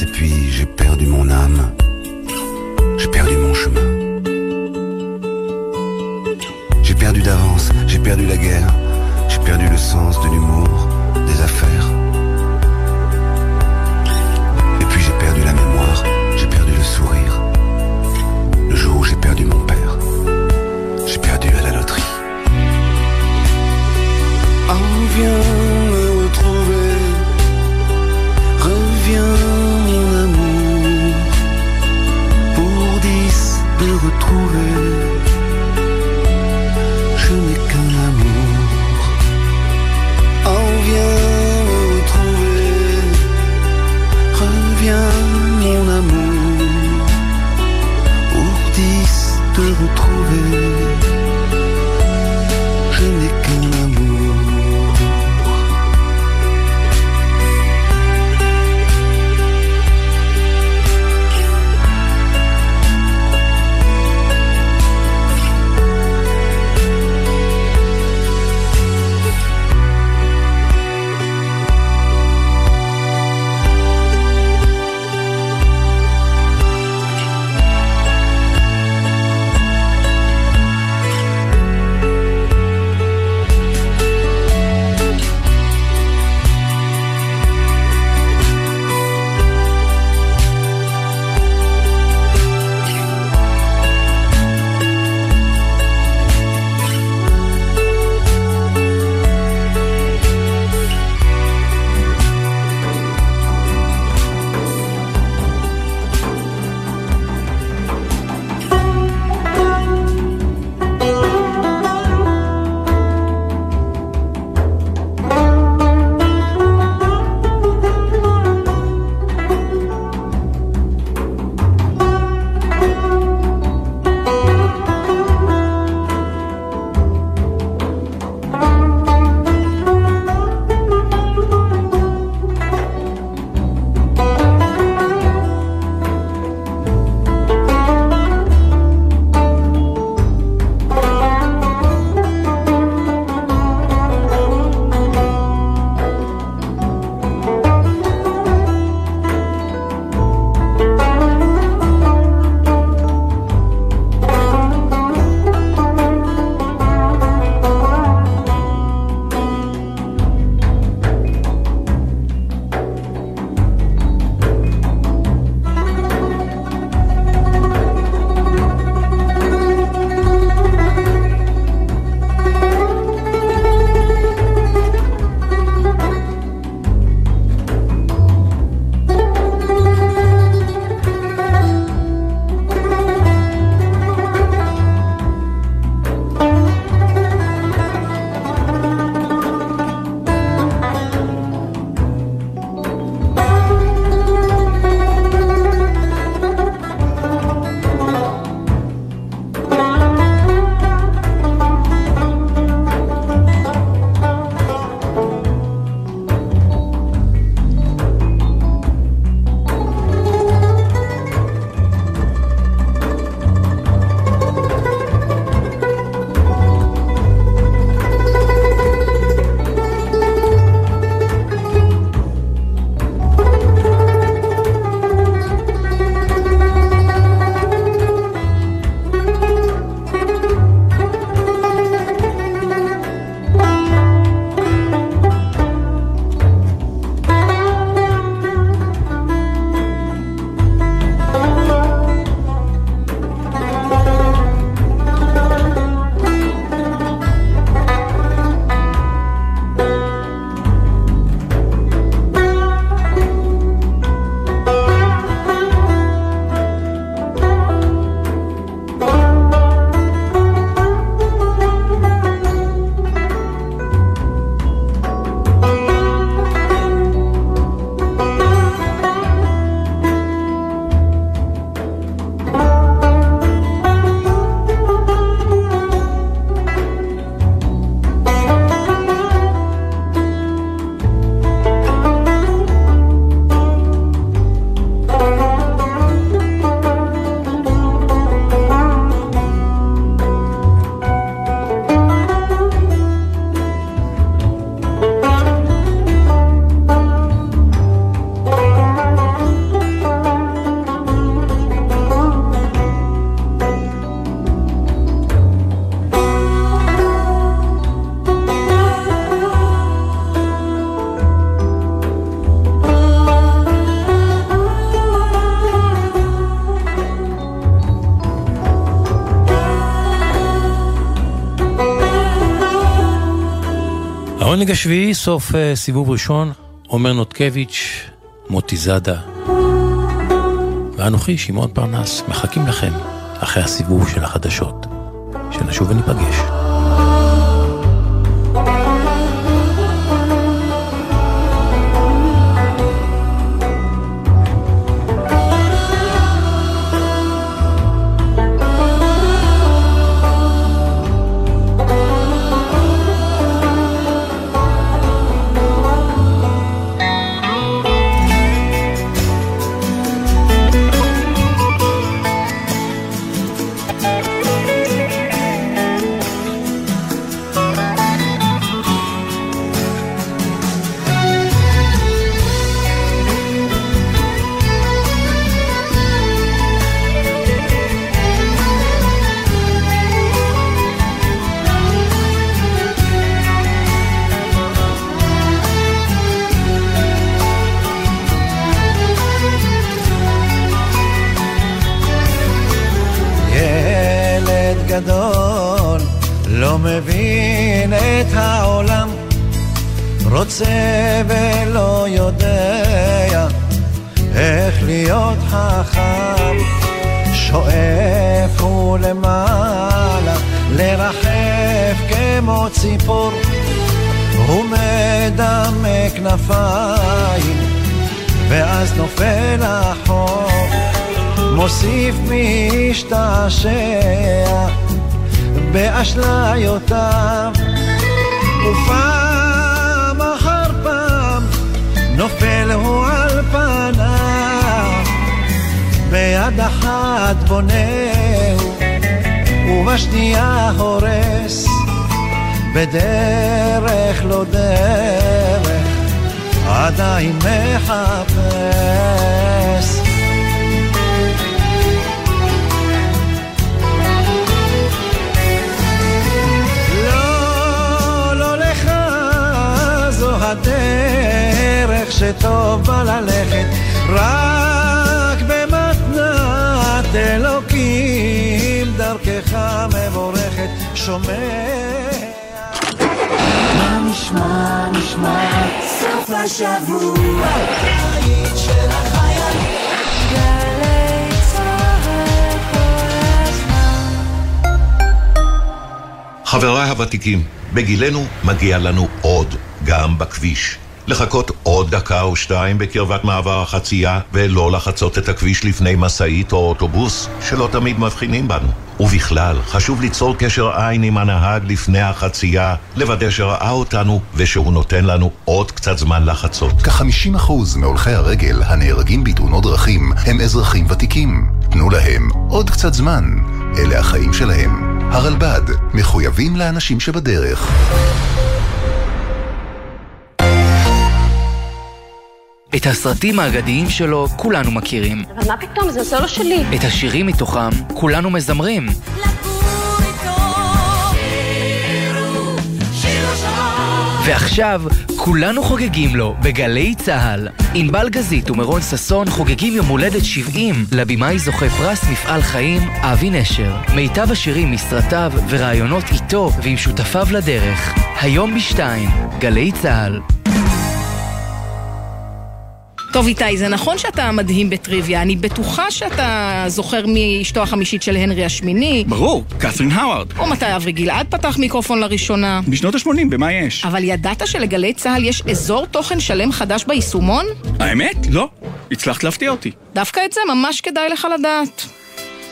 et puis j'ai perdu mon âme. J'ai perdu mon chemin. J'ai perdu d'avance, j'ai perdu la guerre, j'ai perdu le sens de l'humour, des affaires. Et puis j'ai perdu la mémoire, j'ai perdu le sourire. Le jour où j'ai perdu mon père, j'ai perdu à la loterie. Viens העונג השביעי, סוף uh, סיבוב ראשון, עומר נותקביץ', מוטי זאדה. ואנוכי, שמעון פרנס, מחכים לכם אחרי הסיבוב של החדשות. שנשוב וניפגש. שומע חבריי הוותיקים, בגילנו מגיע לנו עוד, גם בכביש. לחכות עוד דקה או שתיים בקרבת מעבר החצייה ולא לחצות את הכביש לפני משאית או אוטובוס שלא תמיד מבחינים בנו. ובכלל, חשוב ליצור קשר עין עם הנהג לפני החצייה, לוודא שראה אותנו ושהוא נותן לנו עוד קצת זמן לחצות. כ-50% מהולכי הרגל הנהרגים בתאונות דרכים הם אזרחים ותיקים. תנו להם עוד קצת זמן. אלה החיים שלהם. הרלב"ד, מחויבים לאנשים שבדרך. את הסרטים האגדיים שלו כולנו מכירים. אבל מה פתאום, זה הסולו שלי. את השירים מתוכם כולנו מזמרים. ועכשיו כולנו חוגגים לו בגלי צה"ל. ענבל גזית ומירון ששון חוגגים יום הולדת 70 לבמאי זוכה פרס מפעל חיים אבי נשר. מיטב השירים מסרטיו ורעיונות איתו ועם שותפיו לדרך. היום בשתיים, גלי צה"ל. טוב איתי, זה נכון שאתה מדהים בטריוויה, אני בטוחה שאתה זוכר מאשתו החמישית של הנרי השמיני. ברור, קת'רין האווארד. או מתי אברי גלעד פתח מיקרופון לראשונה. בשנות ה-80, במה יש? אבל ידעת שלגלי צה"ל יש אזור תוכן שלם חדש ביישומון? האמת? לא. הצלחת להפתיע אותי. דווקא את זה ממש כדאי לך לדעת.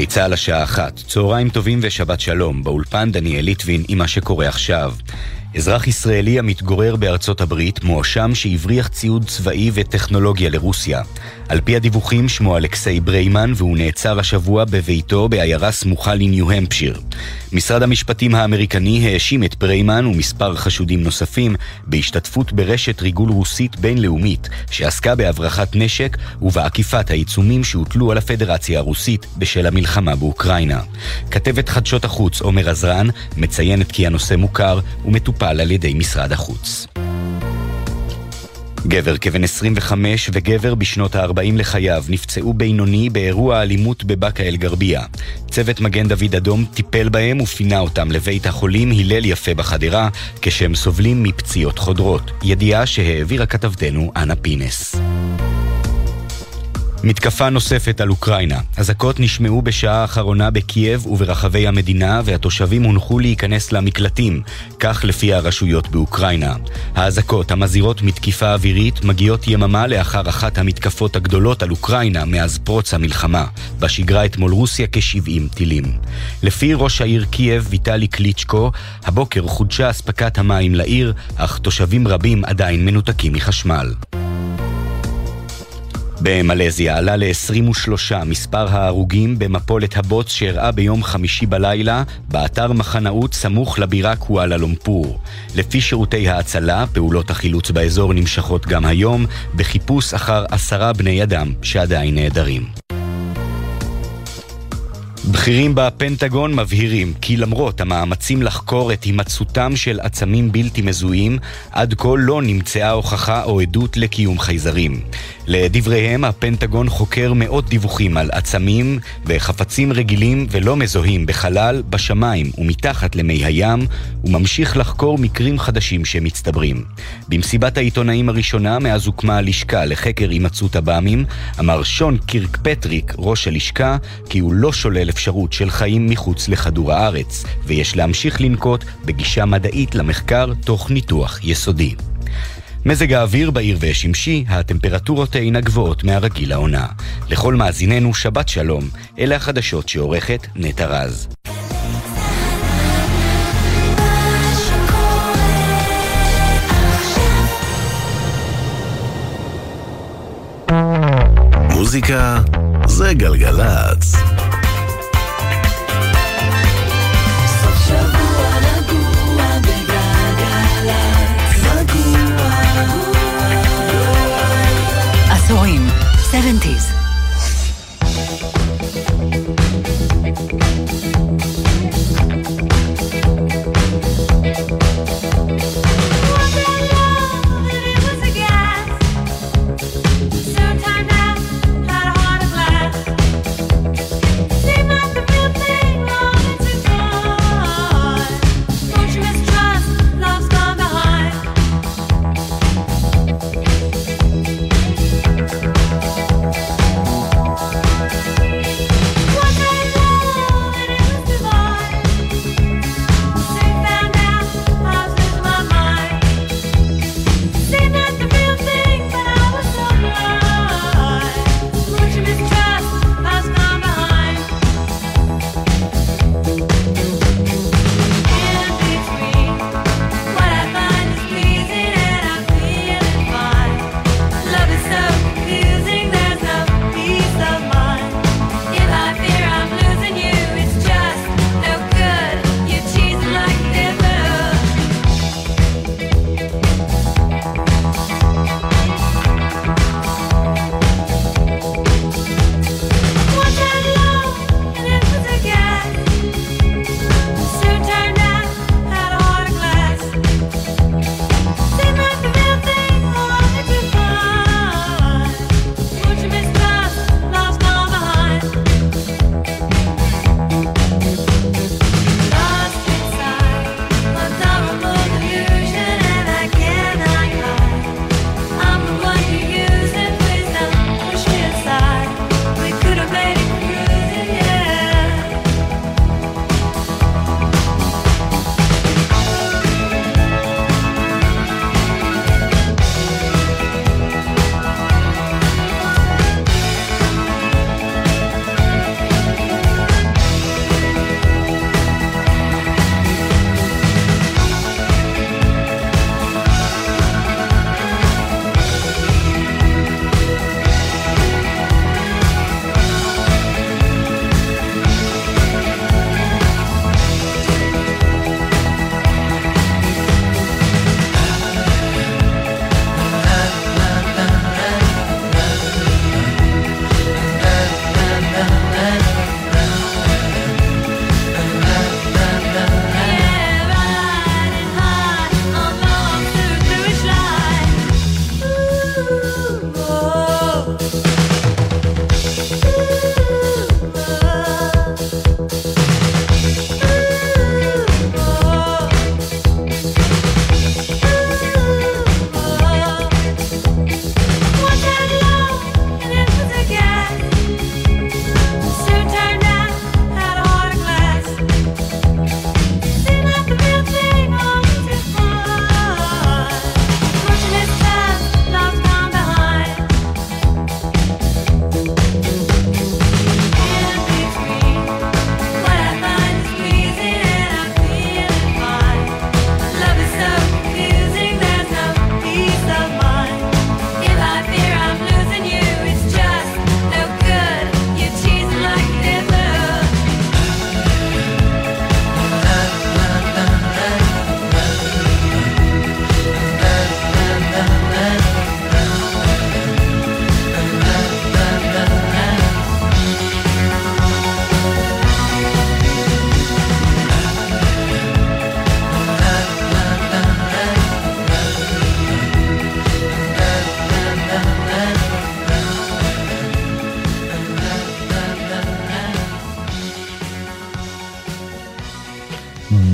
גלי צה"ל השעה אחת, צהריים טובים ושבת שלום, באולפן דניאל ליטבין עם מה שקורה עכשיו. אזרח ישראלי המתגורר בארצות הברית מואשם שהבריח ציוד צבאי וטכנולוגיה לרוסיה. על פי הדיווחים שמו אלכסיי בריימן והוא נעצר השבוע בביתו בעיירה סמוכה לניו-המפשיר. משרד המשפטים האמריקני האשים את בריימן ומספר חשודים נוספים בהשתתפות ברשת ריגול רוסית בינלאומית שעסקה בהברחת נשק ובעקיפת העיצומים שהוטלו על הפדרציה הרוסית בשל המלחמה באוקראינה. כתבת חדשות החוץ עומר עזרן מציינת כי הנושא מוכר ומטופל על ידי משרד החוץ. גבר כבן 25 וגבר בשנות ה-40 לחייו נפצעו בינוני באירוע אלימות בבאקה אל-גרבייה. צוות מגן דוד אדום טיפל בהם ופינה אותם לבית החולים הלל יפה בחדרה, כשהם סובלים מפציעות חודרות. ידיעה שהעבירה כתבתנו אנה פינס. מתקפה נוספת על אוקראינה. אזעקות נשמעו בשעה האחרונה בקייב וברחבי המדינה והתושבים הונחו להיכנס למקלטים, כך לפי הרשויות באוקראינה. האזעקות המזהירות מתקיפה אווירית מגיעות יממה לאחר אחת המתקפות הגדולות על אוקראינה מאז פרוץ המלחמה, בה שיגרה אתמול רוסיה כ-70 טילים. לפי ראש העיר קייב ויטלי קליצ'קו, הבוקר חודשה אספקת המים לעיר, אך תושבים רבים עדיין מנותקים מחשמל. במלזיה עלה ל-23 מספר ההרוגים במפולת הבוץ שאירעה ביום חמישי בלילה באתר מחנאות סמוך לבירה קואלה לומפור. לפי שירותי ההצלה, פעולות החילוץ באזור נמשכות גם היום בחיפוש אחר עשרה בני אדם שעדיין נעדרים. בכירים בפנטגון מבהירים כי למרות המאמצים לחקור את הימצאותם של עצמים בלתי מזוהים, עד כה לא נמצאה הוכחה או עדות לקיום חייזרים. לדבריהם, הפנטגון חוקר מאות דיווחים על עצמים וחפצים רגילים ולא מזוהים בחלל, בשמיים ומתחת למי הים, וממשיך לחקור מקרים חדשים שמצטברים. במסיבת העיתונאים הראשונה מאז הוקמה הלשכה לחקר הימצאות הבאמים, אמר שון קירקפטריק, ראש הלשכה, כי הוא לא שולל אפשרות של חיים מחוץ לכדור הארץ, ויש להמשיך לנקוט בגישה מדעית למחקר תוך ניתוח יסודי. מזג האוויר בעיר ושמשי, הטמפרטורות אינה גבוהות מהרגיל לעונה. לכל מאזיננו, שבת שלום. אלה החדשות שעורכת נטע רז. מוזיקה זה גלגלצ. 20s.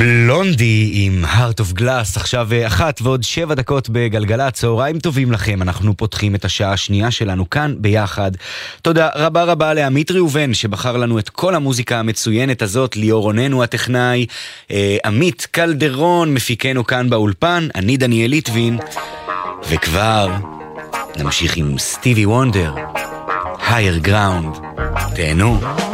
בלונדי עם heart of glass, עכשיו אה, אחת ועוד שבע דקות בגלגלצ, צהריים טובים לכם, אנחנו פותחים את השעה השנייה שלנו כאן ביחד. תודה רבה רבה לעמית ראובן שבחר לנו את כל המוזיקה המצוינת הזאת, ליאור רוננו הטכנאי, אה, עמית קלדרון מפיקנו כאן באולפן, אני דניאל ליטבין, וכבר נמשיך עם סטיבי וונדר, higher ground, תהנו.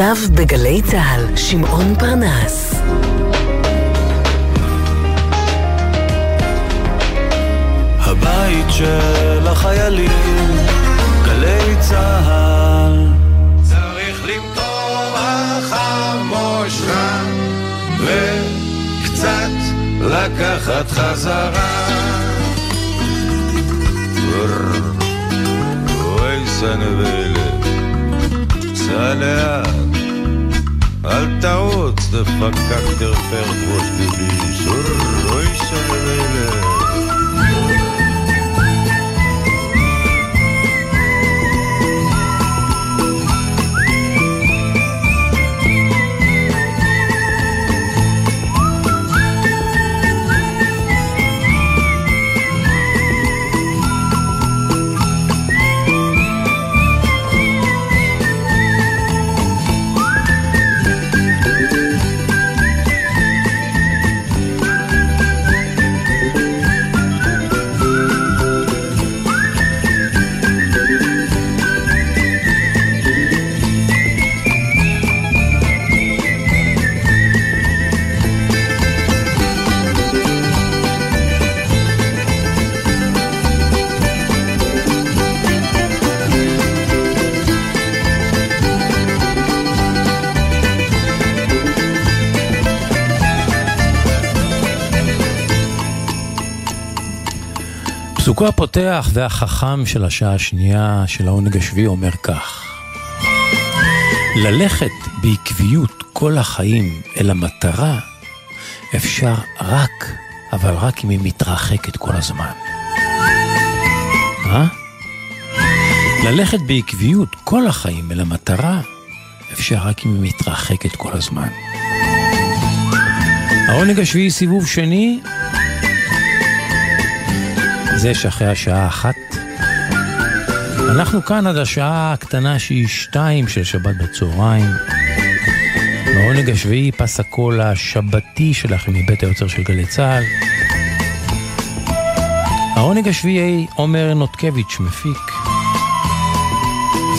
עכשיו בגלי צה"ל, שמעון פרנס. הבית של החיילים, גלי צה"ל. צריך למתוח המושכה וקצת לקחת חזרה. אוי סנבלת לאט, אל תעוץ, דפקקטר פרט ראש גבי, אוי פסוקו הפותח והחכם של השעה השנייה של העונג השביעי אומר כך: ללכת בעקביות כל החיים אל המטרה אפשר רק, אבל רק אם היא מתרחקת כל הזמן. אה? ללכת בעקביות כל החיים אל המטרה אפשר רק אם היא מתרחקת כל הזמן. העונג השביעי סיבוב שני זה שאחרי השעה אחת, אנחנו כאן עד השעה הקטנה שהיא שתיים של שבת בצהריים. בעונג השביעי פס הקול השבתי שלכם מבית היוצר של גלי צה"ל. העונג השביעי עומר נותקביץ' מפיק.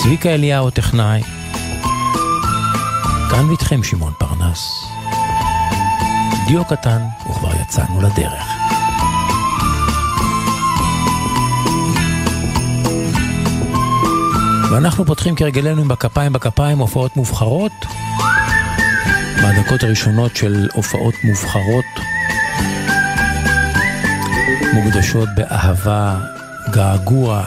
צביקה אליהו טכנאי. כאן ואיתכם שמעון פרנס. דיו קטן וכבר יצאנו לדרך. ואנחנו פותחים כרגלנו עם בכפיים בכפיים הופעות מובחרות. מהדקות הראשונות של הופעות מובחרות מוקדשות באהבה, געגוע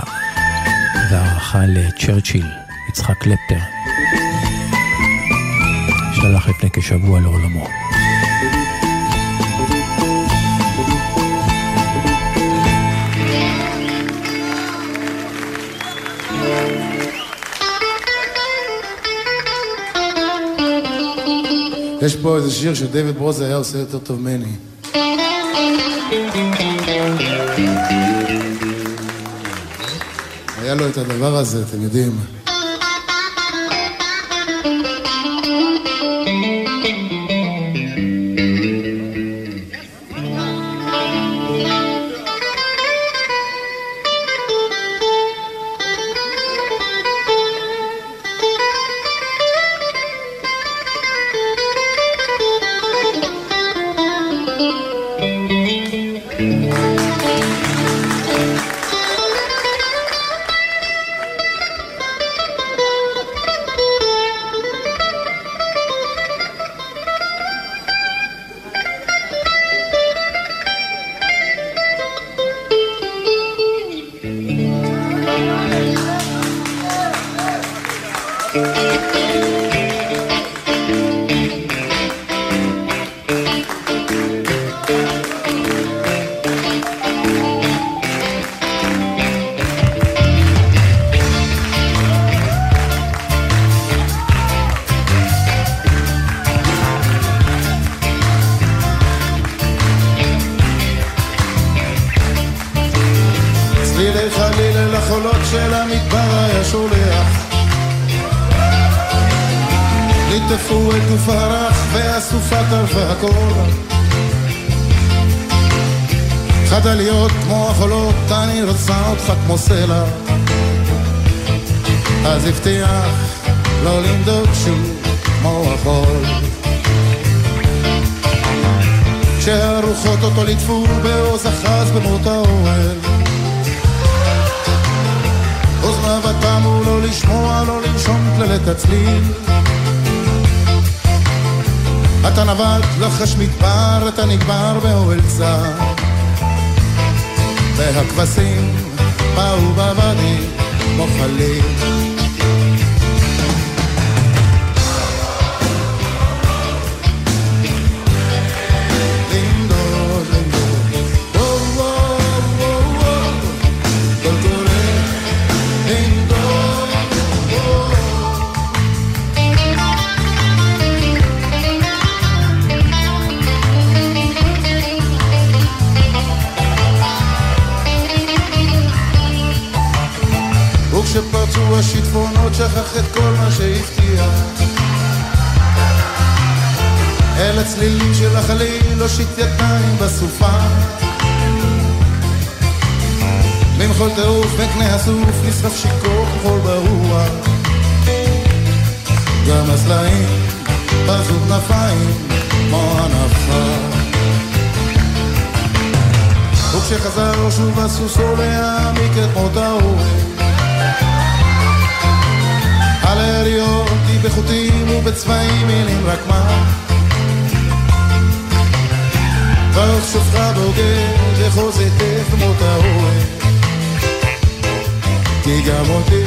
והערכה לצ'רצ'יל, יצחק קלפטר, שהלך לפני כשבוע לעולמו. יש פה איזה שיר שדייוויד ברוזה היה עושה יותר טוב ממני. היה לו את הדבר הזה, אתם יודעים. בחוטים ובצבעים מילים רק מה? ועוד שופחה בוגד וחוז היטב במות האורן כי גם אותי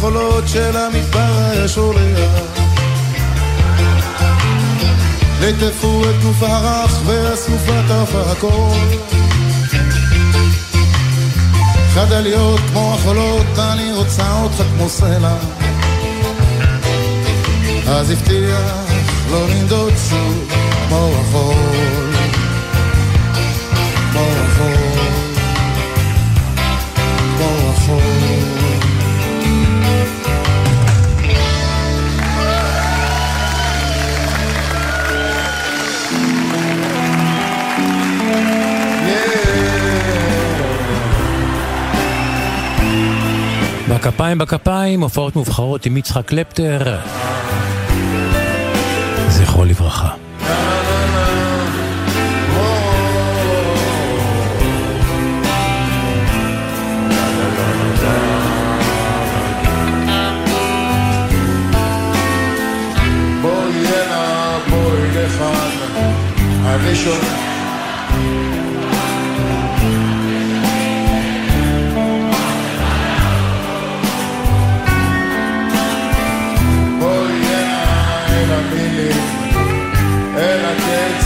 החולות של המדבר היה שולח ליטפו את גוף הרך והסופה טרפה הכל. חדה להיות כמו החולות, אני רוצה אותך כמו סלע. אז הבטיח לא לנדוד שוב כמו החול. כמו החול בכפיים בכפיים, הופעות מובחרות עם יצחק קלפטר. זכרו לברכה. בואי אני שומע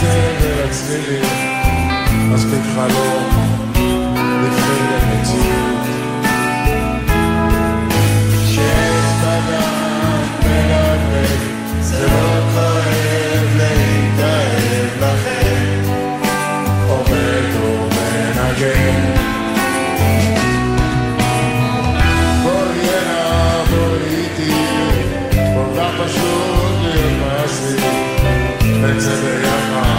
הקצב, אל הצלילים, מספיק חלום, לפני מלבלב, זה לא כואב להתאהב לכם, עומד ומנגן. בואי איתי, כל כך פשוט להיות מעשי, נצא ביחד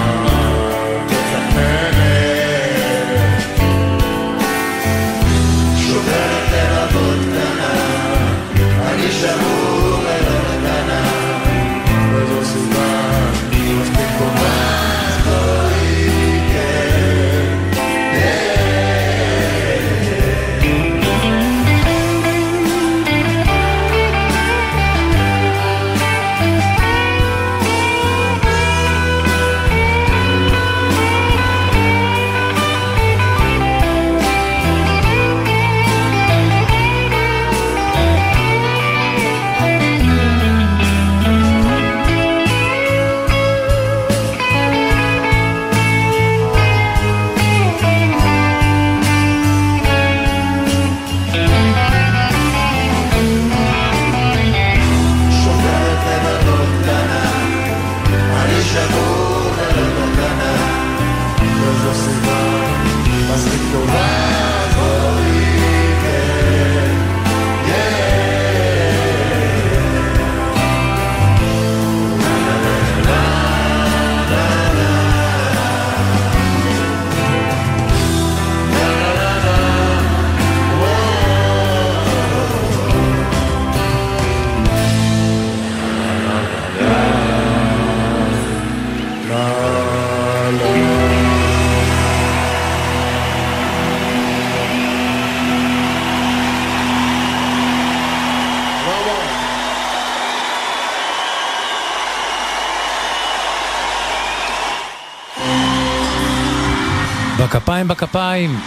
בכפיים.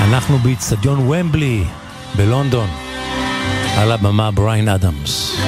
אנחנו באיצטדיון ומבלי בלונדון. על הבמה בריין אדמס.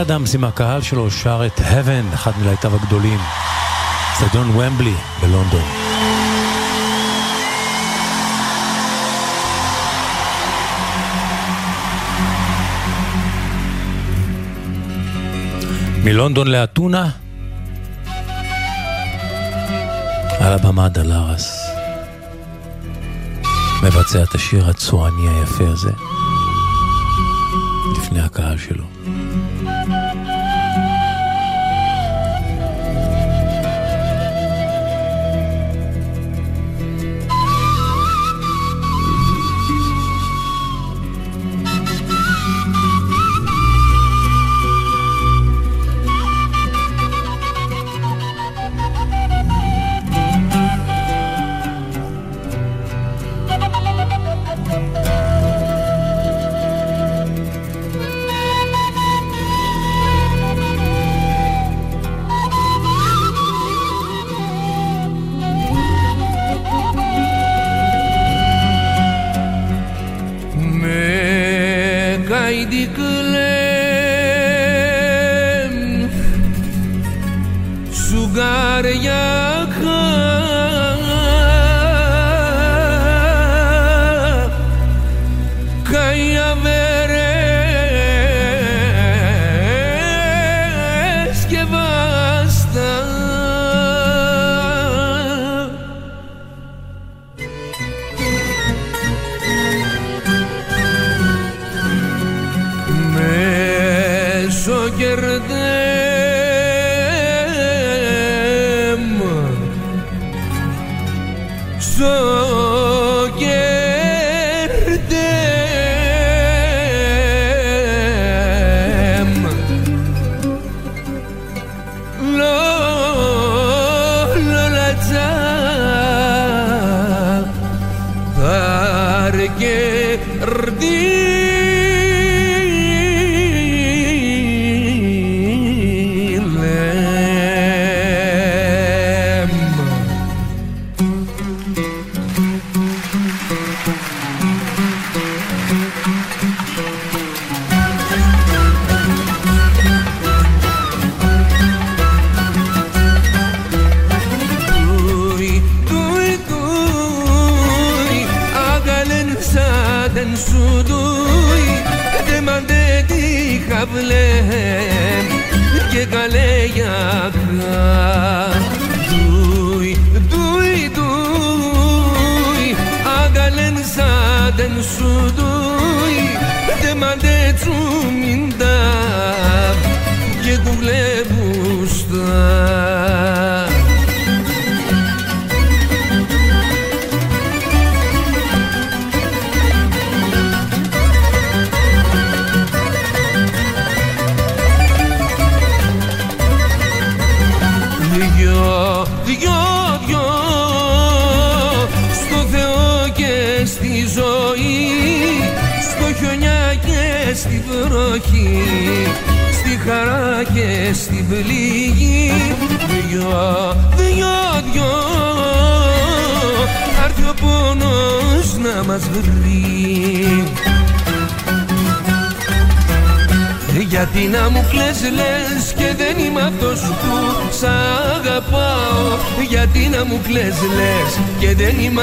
אדמס עם הקהל שלו שר את Heaven, אחד מלהיטיו הגדולים. סטדיון ומבלי בלונדון. מלונדון לאתונה, על הבמה דלרס, מבצע את השיר הצועני היפה הזה, לפני הקהל שלו.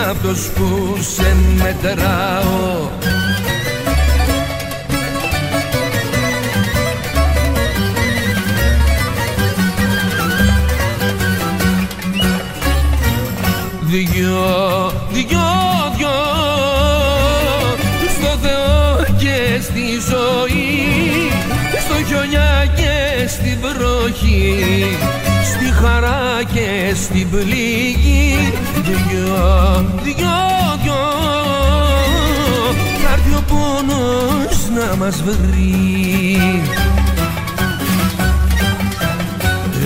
Αυτός που σε μετράω. Δυο, δυο, δυο στο Θεό και στη ζωή στο χιονιά και στη βροχή στη χαρά και στην πληγή. Δυο, δυο, μας βρει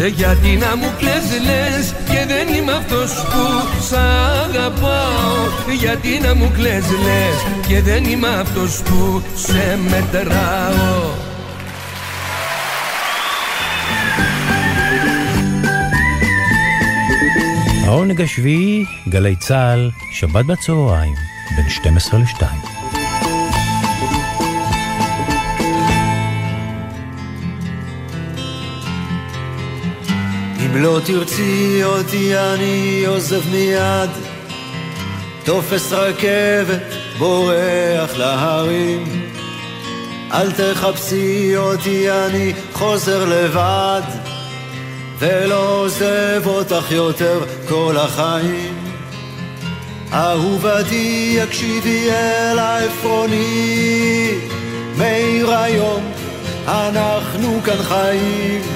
ε, γιατί να μου κλαις λες και δεν είμαι αυτός που σ' αγαπάω Γιατί να μου κλαις λες και δεν είμαι αυτός που σε μετράω העונג השביעי, גלי צה"ל, שבת בצהריים, בין 12 ל-2. אם לא תרצי אותי אני עוזב מיד, תופס רכבת, בורח להרים. אל תחפשי אותי, אני חוזר לבד, ולא עוזב אותך יותר כל החיים. אהובתי, הקשיבי אל העפרוני, מאיר היום, אנחנו כאן חיים.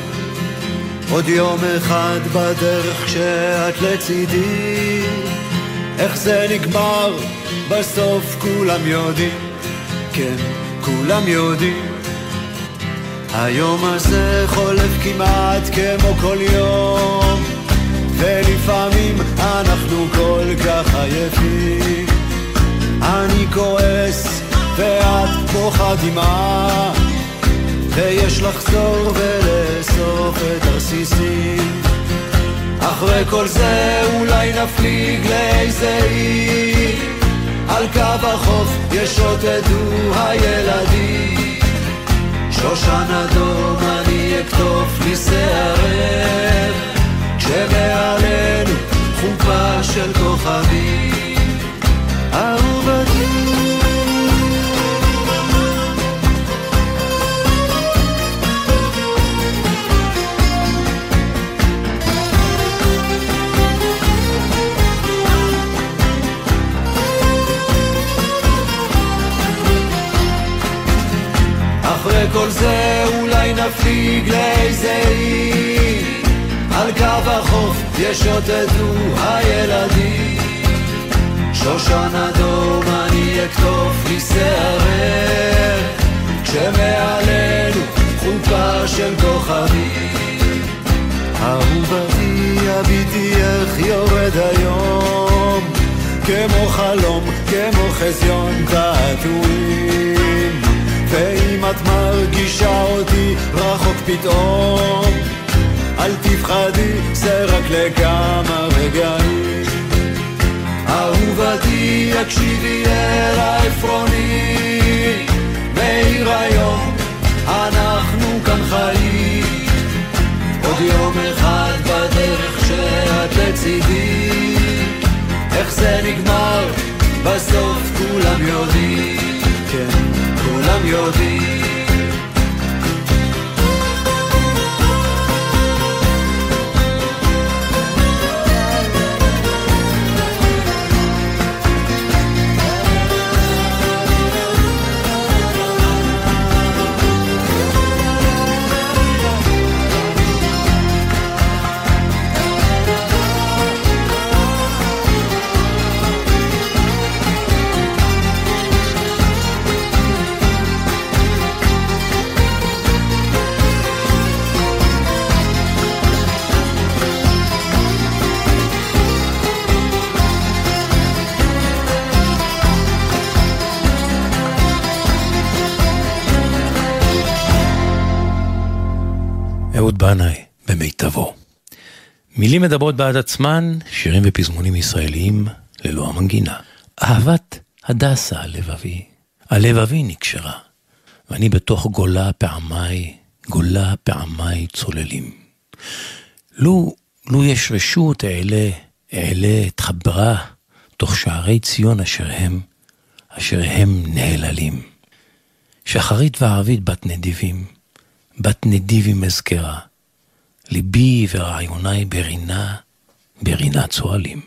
עוד יום אחד בדרך כשאת לצידי, איך זה נגמר, בסוף כולם יודעים, כן, כולם יודעים. היום הזה חולף כמעט כמו כל יום, ולפעמים אנחנו כל כך עייפים. אני כועס ואת בוכה דמעה, ויש לחזור ולאסוף את הרסיסים. אחרי כל זה אולי נפליג לאיזה עיר, על קו החוף ישוטטו הילדים. שושן אדום אני אקטוף לי שערך, כשמעלינו חופה של כוכבים. זה אולי נפליג לאיזה עיר. על קו החוף ישוטטו הילדים. שושן אדום אני אקטוף לי שערך כשמעלינו חופה של כוכבים. אהובתי הביטי איך יורד היום. כמו חלום, כמו חזיון תעתועים ואם את מרגישה אותי רחוק פתאום אל תפחדי, זה רק לכמה רגעים. אהובתי, הקשיבי אל העפרוני מאיר היום, אנחנו כאן חיים. עוד יום אחד בדרך שאת לצידי איך זה נגמר, בסוף כולם יודעים, כן, כולם יודעים מילים מדברות בעד עצמן, שירים ופזמונים ישראליים ללא המנגינה. אהבת הדסה הלבבי, הלבבי נקשרה, ואני בתוך גולה פעמיי, גולה פעמיי צוללים. לו, לו יש רשות אעלה, אעלה אתחברה, תוך שערי ציון אשר הם, אשר הם נהללים. שחרית וערבית בת נדיבים, בת נדיבים אזכרה, ליבי ורעיוני ברינה, ברינה צוהלים.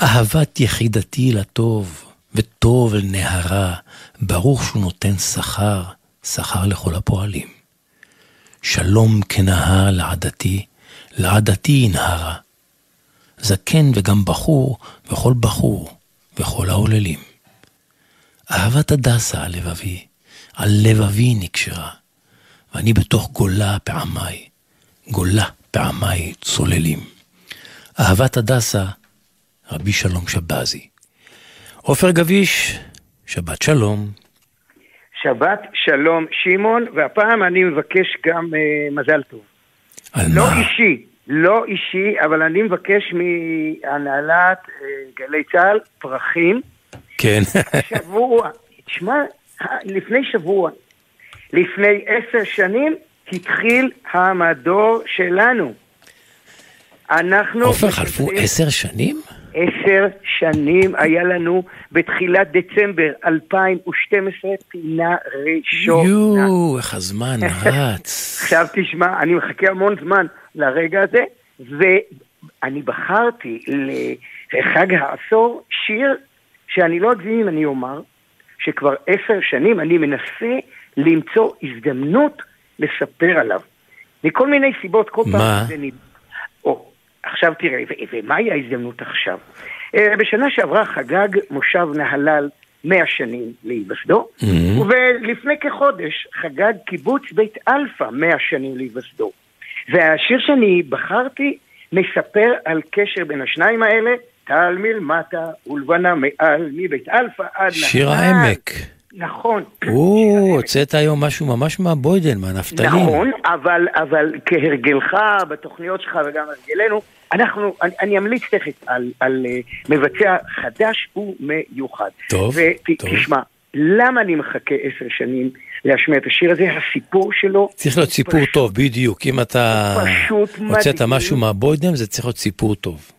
אהבת יחידתי לטוב, וטוב אל נהרה, ברוך שהוא נותן שכר, שכר לכל הפועלים. שלום כנהר לעדתי, לעדתי ינהרה. זקן וגם בחור, וכל בחור, וכל העוללים. אהבת הדסה על לבבי, על לבבי נקשרה, ואני בתוך גולה פעמיי, גולה פעמיי צוללים. אהבת הדסה, רבי שלום שבזי. עופר גביש, שבת שלום. שבת שלום, שמעון, והפעם אני מבקש גם uh, מזל טוב. על לא מה? אישי, לא אישי, אבל אני מבקש מהנהלת uh, גלי צה"ל פרחים. כן. שבוע, תשמע, לפני שבוע, לפני עשר שנים, התחיל המדור שלנו. אנחנו... עופר, חלפו עשר שנים? עשר שנים היה לנו בתחילת דצמבר 2012 פינה ראשונה. יואו, איך הזמן רץ. עכשיו תשמע, אני מחכה המון זמן לרגע הזה, ואני בחרתי לחג העשור שיר שאני לא אגזים אם אני אומר, שכבר עשר שנים אני מנסה למצוא הזדמנות לספר עליו. מכל מיני סיבות, כל מה? פעם זה נד... או, עכשיו תראה, ו- ומהי ההזדמנות עכשיו? אה, בשנה שעברה חגג מושב נהלל 100 שנים להיווסדו, אהם. ולפני כחודש חגג קיבוץ בית אלפא 100 שנים להיווסדו. והשיר שאני בחרתי מספר על קשר בין השניים האלה, טל מלמטה ולבנה מעל, מבית אלפא עד שיר. העמק. נכון. או, הוצאת היום משהו ממש מהבוידן, מהנפטלין. נכון, אבל, אבל כהרגלך בתוכניות שלך וגם הרגלנו, אנחנו, אני, אני אמליץ תכף על, על אה, מבצע חדש ומיוחד. טוב, ותשמע, למה אני מחכה עשר שנים להשמיע את השיר הזה? הסיפור שלו צריך להיות סיפור טוב, בדיוק. אם אתה פשוט הוצאת. משהו מהבוידן, זה צריך להיות סיפור טוב.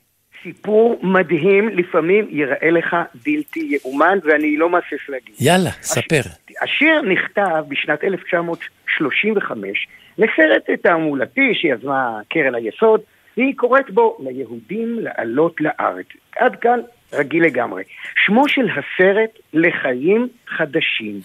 סיפור מדהים, לפעמים ייראה לך בלתי יאומן, ואני לא מהסס להגיד. יאללה, ספר. השיר נכתב בשנת 1935 לסרט תעמולתי שיזמה קרן היסוד, והיא קוראת בו ליהודים לעלות לארץ. עד כאן רגיל לגמרי. שמו של הסרט לחיים חדשים.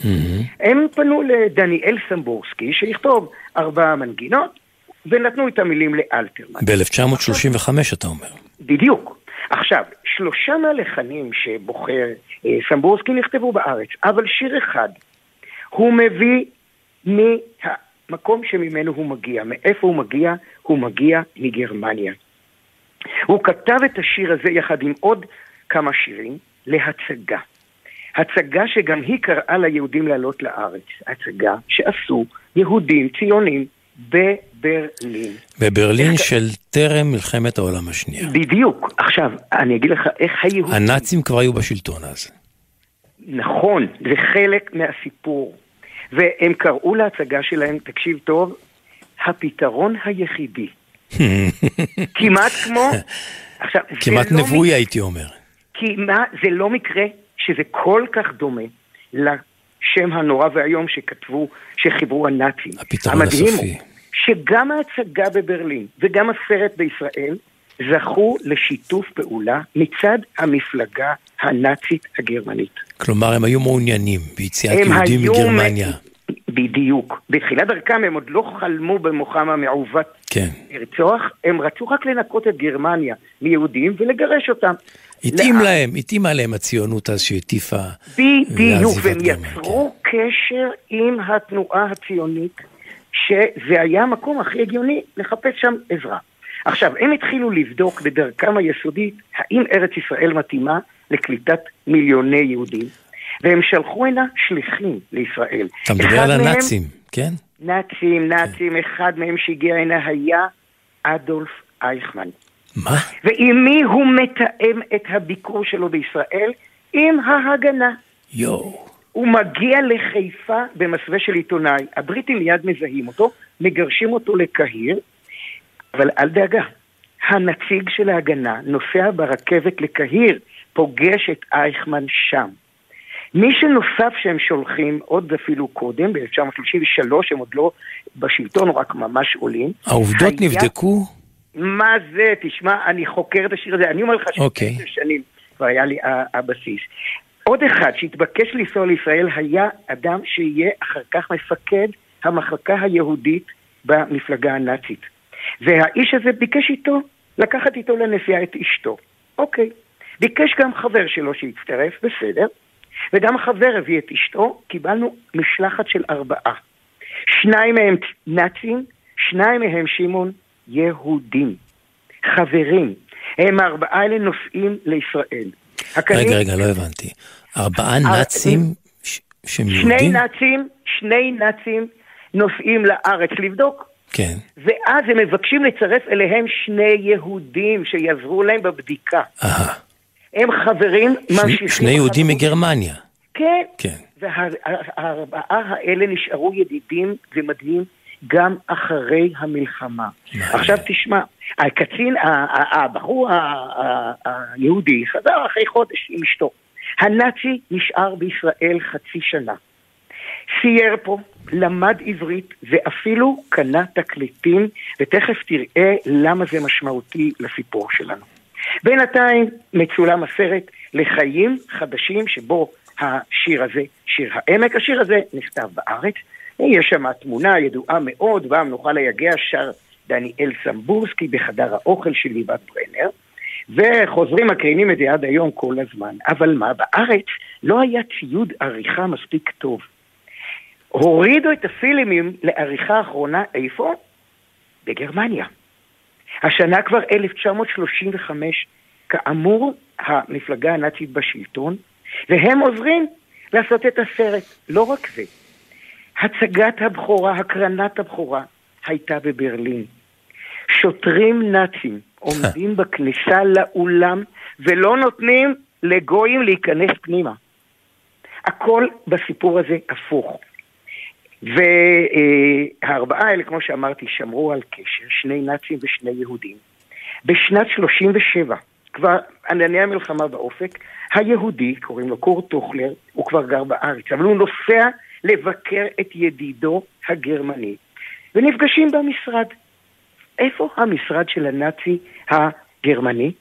הם פנו לדניאל סמבורסקי שיכתוב ארבע מנגינות, ונתנו את המילים לאלתרמן. ב-1935 אתה אומר. בדיוק. עכשיו, שלושה מהלחנים שבוחר אה, סמבורסקי נכתבו בארץ, אבל שיר אחד, הוא מביא מהמקום שממנו הוא מגיע. מאיפה הוא מגיע? הוא מגיע מגרמניה. הוא כתב את השיר הזה יחד עם עוד כמה שירים להצגה. הצגה שגם היא קראה ליהודים לעלות לארץ. הצגה שעשו יהודים ציונים בברלין. בברלין של טרם מלחמת העולם השנייה. בדיוק. עכשיו, אני אגיד לך איך היהודים... הנאצים כבר היו בשלטון אז. נכון, זה חלק מהסיפור. והם קראו להצגה שלהם, תקשיב טוב, הפתרון היחידי. כמעט כמו... עכשיו, כמעט לא נבואי מק- הייתי אומר. כי מה, זה לא מקרה שזה כל כך דומה לשם הנורא והיום שכתבו, שחיברו הנאצים. הפתרון הסופי. הוא שגם ההצגה בברלין וגם הסרט בישראל זכו לשיתוף פעולה מצד המפלגה הנאצית הגרמנית. כלומר, הם היו מעוניינים ביציאת יהודים מגרמניה. בדיוק. בתחילת דרכם הם עוד לא חלמו במוחם המעוות כן. לרצוח, הם רצו רק לנקות את גרמניה מיהודים ולגרש אותם. התאים לאן? להם, התאימה להם הציונות אז שהטיפה בדיוק, והם. יצרו קשר עם התנועה הציונית, שזה היה המקום הכי הגיוני לחפש שם עזרה. עכשיו, הם התחילו לבדוק בדרכם היסודית האם ארץ ישראל מתאימה לקליטת מיליוני יהודים, והם שלחו הנה שליחים לישראל. אתה מדבר על מהם- הנאצים, כן? נאצים, נאצים, אחד מהם שהגיע הנה היה אדולף אייכמן. מה? ועם מי הוא מתאם את הביקור שלו בישראל? עם ההגנה. יואו. הוא מגיע לחיפה במסווה של עיתונאי, הבריטים מיד מזהים אותו, מגרשים אותו לקהיר, אבל אל דאגה, הנציג של ההגנה נוסע ברכבת לקהיר, פוגש את אייכמן שם. מי שנוסף שהם שולחים, עוד אפילו קודם, ב-1933, הם עוד לא בשלטון, רק ממש עולים. העובדות היה- נבדקו? מה זה? תשמע, אני חוקר את השיר הזה, אני אומר לך אוקיי. שעשר שנים כבר היה לי הבסיס. עוד אחד שהתבקש לנסוע לישראל היה אדם שיהיה אחר כך מפקד המחלקה היהודית במפלגה הנאצית. והאיש הזה ביקש איתו, לקחת איתו לנסיעה את אשתו. אוקיי. ביקש גם חבר שלו שיצטרף, בסדר. וגם החבר הביא את אשתו, קיבלנו משלחת של ארבעה. שניים מהם נאצים, שניים מהם שמעון יהודים. חברים. הם הארבעה האלה נוסעים לישראל. הקנים- רגע, רגע, לא הבנתי. ארבעה אה, נאצים ש- שהם שני יהודים? נאצים, שני נאצים נוסעים לארץ לבדוק, כן. ואז הם מבקשים לצרף אליהם שני יהודים שיעזרו להם בבדיקה. אהה. הם חברים, שני- ממשיכים... שני יהודים מגרמניה. כן. כן. והארבעה האלה נשארו ידידים ומדהים גם אחרי המלחמה. עכשיו תשמע, הקצין, הבחור היהודי חזר אחרי חודש עם אשתו. הנאצי נשאר בישראל חצי שנה. סייר פה, למד עברית ואפילו קנה תקליטים, ותכף תראה למה זה משמעותי לסיפור שלנו. בינתיים מצולם הסרט לחיים חדשים שבו השיר הזה, שיר העמק, השיר הזה נכתב בארץ, יש שם תמונה ידועה מאוד, והמנוחה ליגע שר דניאל סמבורסקי בחדר האוכל של ליבת ברנר, וחוזרים מקרינים את זה עד היום כל הזמן. אבל מה, בארץ לא היה ציוד עריכה מספיק טוב. הורידו את הפילימים לעריכה האחרונה איפה? בגרמניה. השנה כבר 1935, כאמור, המפלגה הנאצית בשלטון, והם עוזרים לעשות את הסרט. לא רק זה, הצגת הבכורה, הקרנת הבכורה, הייתה בברלין. שוטרים נאצים עומדים בכניסה לאולם ולא נותנים לגויים להיכנס פנימה. הכל בסיפור הזה הפוך. והארבעה האלה, כמו שאמרתי, שמרו על קשר, שני נאצים ושני יהודים. בשנת 37, כבר ענני המלחמה באופק, היהודי, קוראים לו קורט טוכלר, הוא כבר גר בארץ, אבל הוא נוסע לבקר את ידידו הגרמני, ונפגשים במשרד. איפה המשרד של הנאצי הגרמני?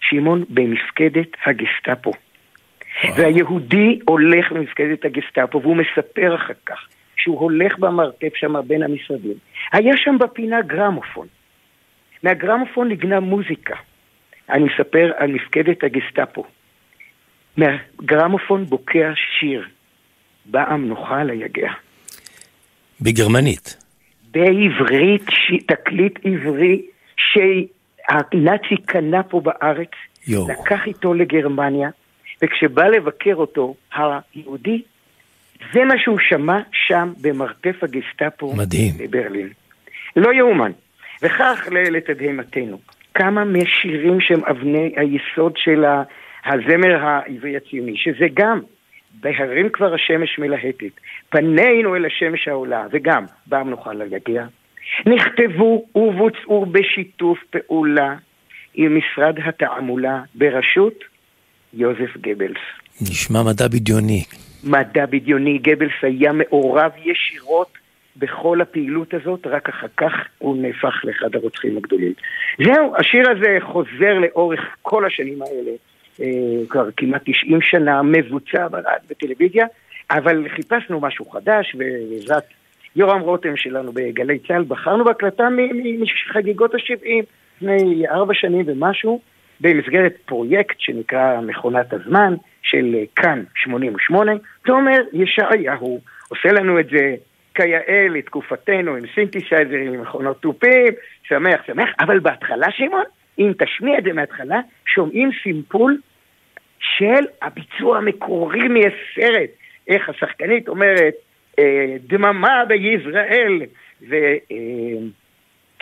שמעון, במפקדת הגסטאפו. והיהודי הולך במפקדת הגסטאפו, והוא מספר אחר כך שהוא הולך במרתף שם בין המשרדים. היה שם בפינה גרמופון. מהגרמופון נגנה מוזיקה. אני מספר על מפקדת הגסטאפו. מהגרמופון בוקע שיר. באה המנוחה ליגע. בגרמנית. בעברית. תקליט עברי שהנאצי קנה פה בארץ, יו. לקח איתו לגרמניה, וכשבא לבקר אותו, היהודי, זה מה שהוא שמע שם במרתף הגסטאפו מדהים. בברלין. לא יאומן. וכך לתדהמתנו, כמה מהשירים שהם אבני היסוד של הזמר העברי הציוני, שזה גם בהרים כבר השמש מלהטת, פנינו אל השמש העולה, וגם בה נוכל להגיע, נכתבו ובוצעו בשיתוף פעולה עם משרד התעמולה בראשות יוזף גבלס. נשמע מדע בדיוני. מדע בדיוני, גבלס היה מעורב ישירות בכל הפעילות הזאת, רק אחר כך הוא נהפך לאחד הרוצחים הגדולים. זהו, השיר הזה חוזר לאורך כל השנים האלה, כבר כמעט 90 שנה, מבוצע ברדיו בטלוויזיה, אבל חיפשנו משהו חדש, ובעזרת יורם רותם שלנו בגלי צה"ל, בחרנו בהקלטה מחגיגות ה-70, לפני ארבע שנים ומשהו, במסגרת פרויקט שנקרא מכונת הזמן של אה, כאן 88. תומר ישעיהו עושה לנו את זה כיאה לתקופתנו עם סינתסייזרים, עם מכונות תופים, שמח שמח, אבל בהתחלה שמעון, אם תשמיע את זה מההתחלה, שומעים סימפול של הביצוע המקורי מהסרט, איך השחקנית אומרת, אה, דממה ביזרעאל,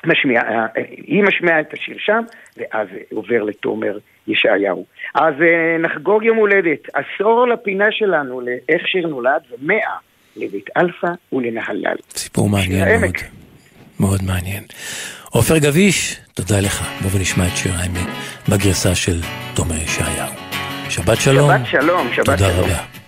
ומשמיעה, אה, היא משמיעה את השיר שם, ואז עובר לתומר ישעיהו. אז אה, נחגוג יום הולדת, עשור לפינה שלנו לאיך שיר נולד, ומאה לבית אלפא ולנהלל. סיפור מעניין מאוד. מאוד מעניין. עופר גביש, תודה לך. בוא ונשמע את שיר העמק בגרסה של תומר ישעיהו. שבת שלום. שבת שלום, שבת תודה שלום. רבה.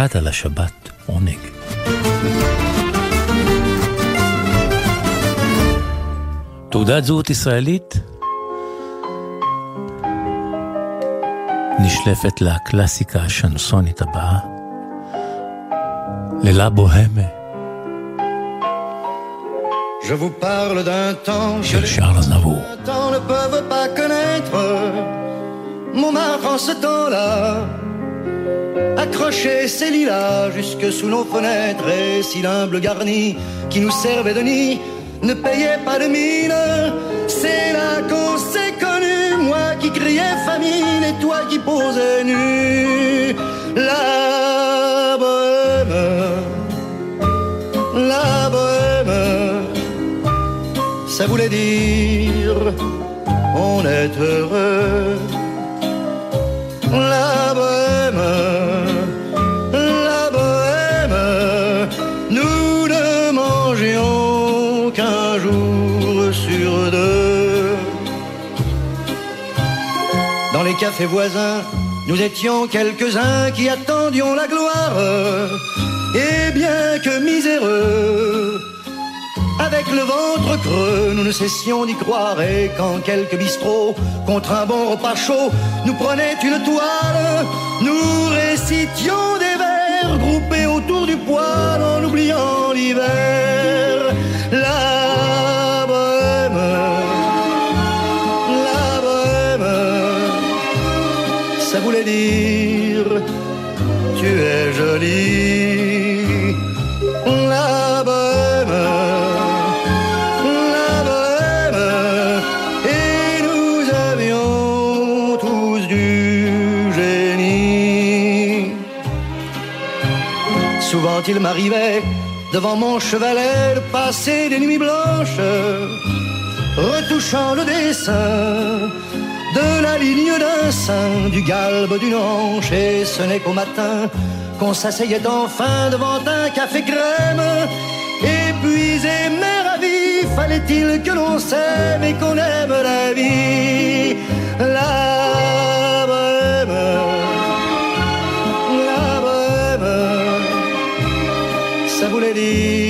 וקראת לשבת עונג. תעודת זהות ישראלית נשלפת לקלאסיקה השנסונית הבאה, לילה בוהמה Je vous parle d'un temps que של les שרל אznavour. temps ne peuvent pas connaître. Montmartre en ce temps-là accrochait ses lilas jusque sous nos fenêtres et si l'humble garni qui nous servait de nid ne payait pas de mine. C'est là qu'on s'est connu, moi qui criais famine et toi qui posais nu. La bohème, la bohème ça voulait dire on est heureux. Cafés voisins, nous étions quelques-uns qui attendions la gloire. Et bien que miséreux, avec le ventre creux, nous ne cessions d'y croire et quand quelques bistrots, contre un bon repas chaud, nous prenaient une toile, nous récitions des vers groupés autour du poêle en oubliant l'hiver. Tu es jolie. La bohème. La bohème, et nous avions tous du génie. Souvent il m'arrivait devant mon chevalet de passer des nuits blanches, retouchant le dessin de la ligne d'un sein, du galbe d'une hanche, et ce n'est qu'au matin qu'on s'asseyait enfin devant un café crème. Épuisé mais ravi, fallait-il que l'on s'aime et qu'on aime la vie? La bohème, la bohème, ça voulait dire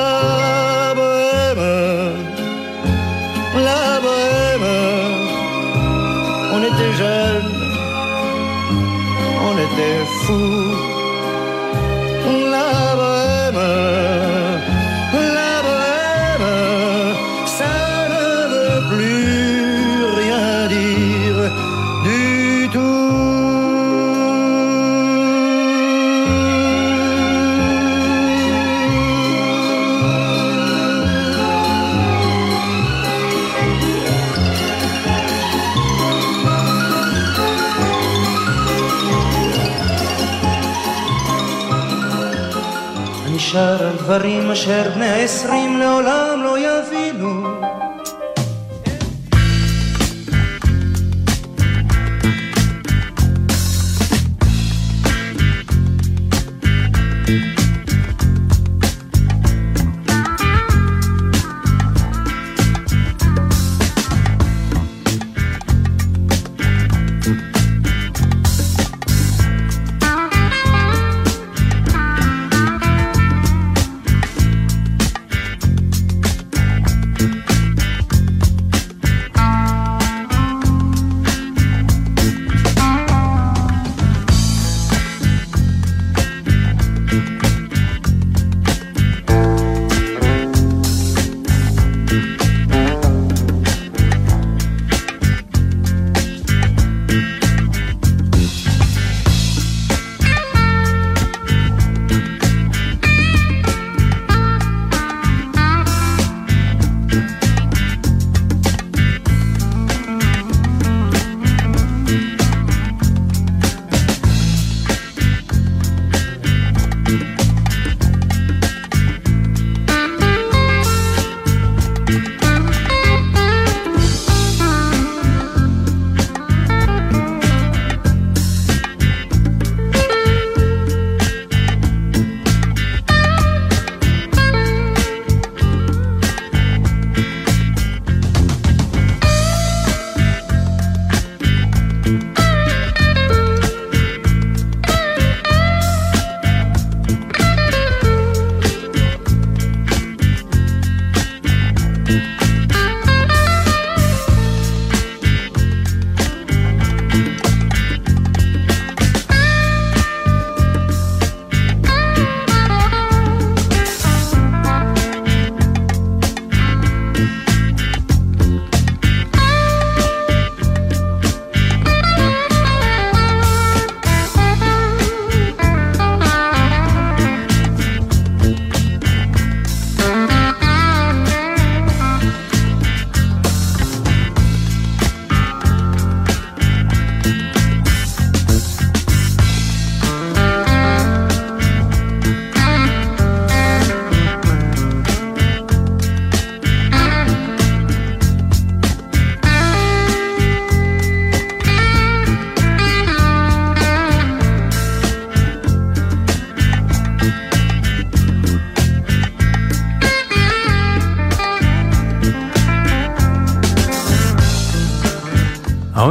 דברים אשר בני העשרים לעולם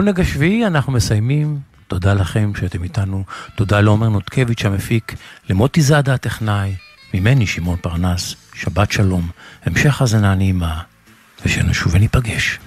העונג השביעי אנחנו מסיימים. תודה לכם שאתם איתנו. תודה לעומר נותקביץ' המפיק, למוטי זאדה הטכנאי, ממני שמעון פרנס. שבת שלום, המשך האזנה נעימה, ושנשוב וניפגש.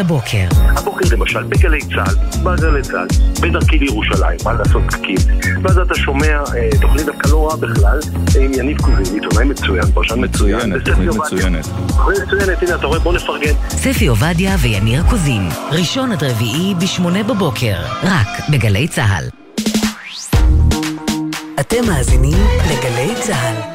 הבוקר. הבוקר למשל, בגלי צה"ל, בגלי צה"ל, בדרכי לירושלים, מה לעשות פקיד, ואז אתה שומע אה, תוכנית דווקא לא רעה בכלל, עם יניב קוזין, עיתונאי מצוין, פרשן מצוין. תוכנית מצוינת. מצוינת, הנה, אתה רואה, בוא נפרגן. ספי עובדיה ויניר קוזין, ראשון עד רביעי ב-8 בבוקר, רק בגלי צה"ל. אתם מאזינים לגלי צה"ל.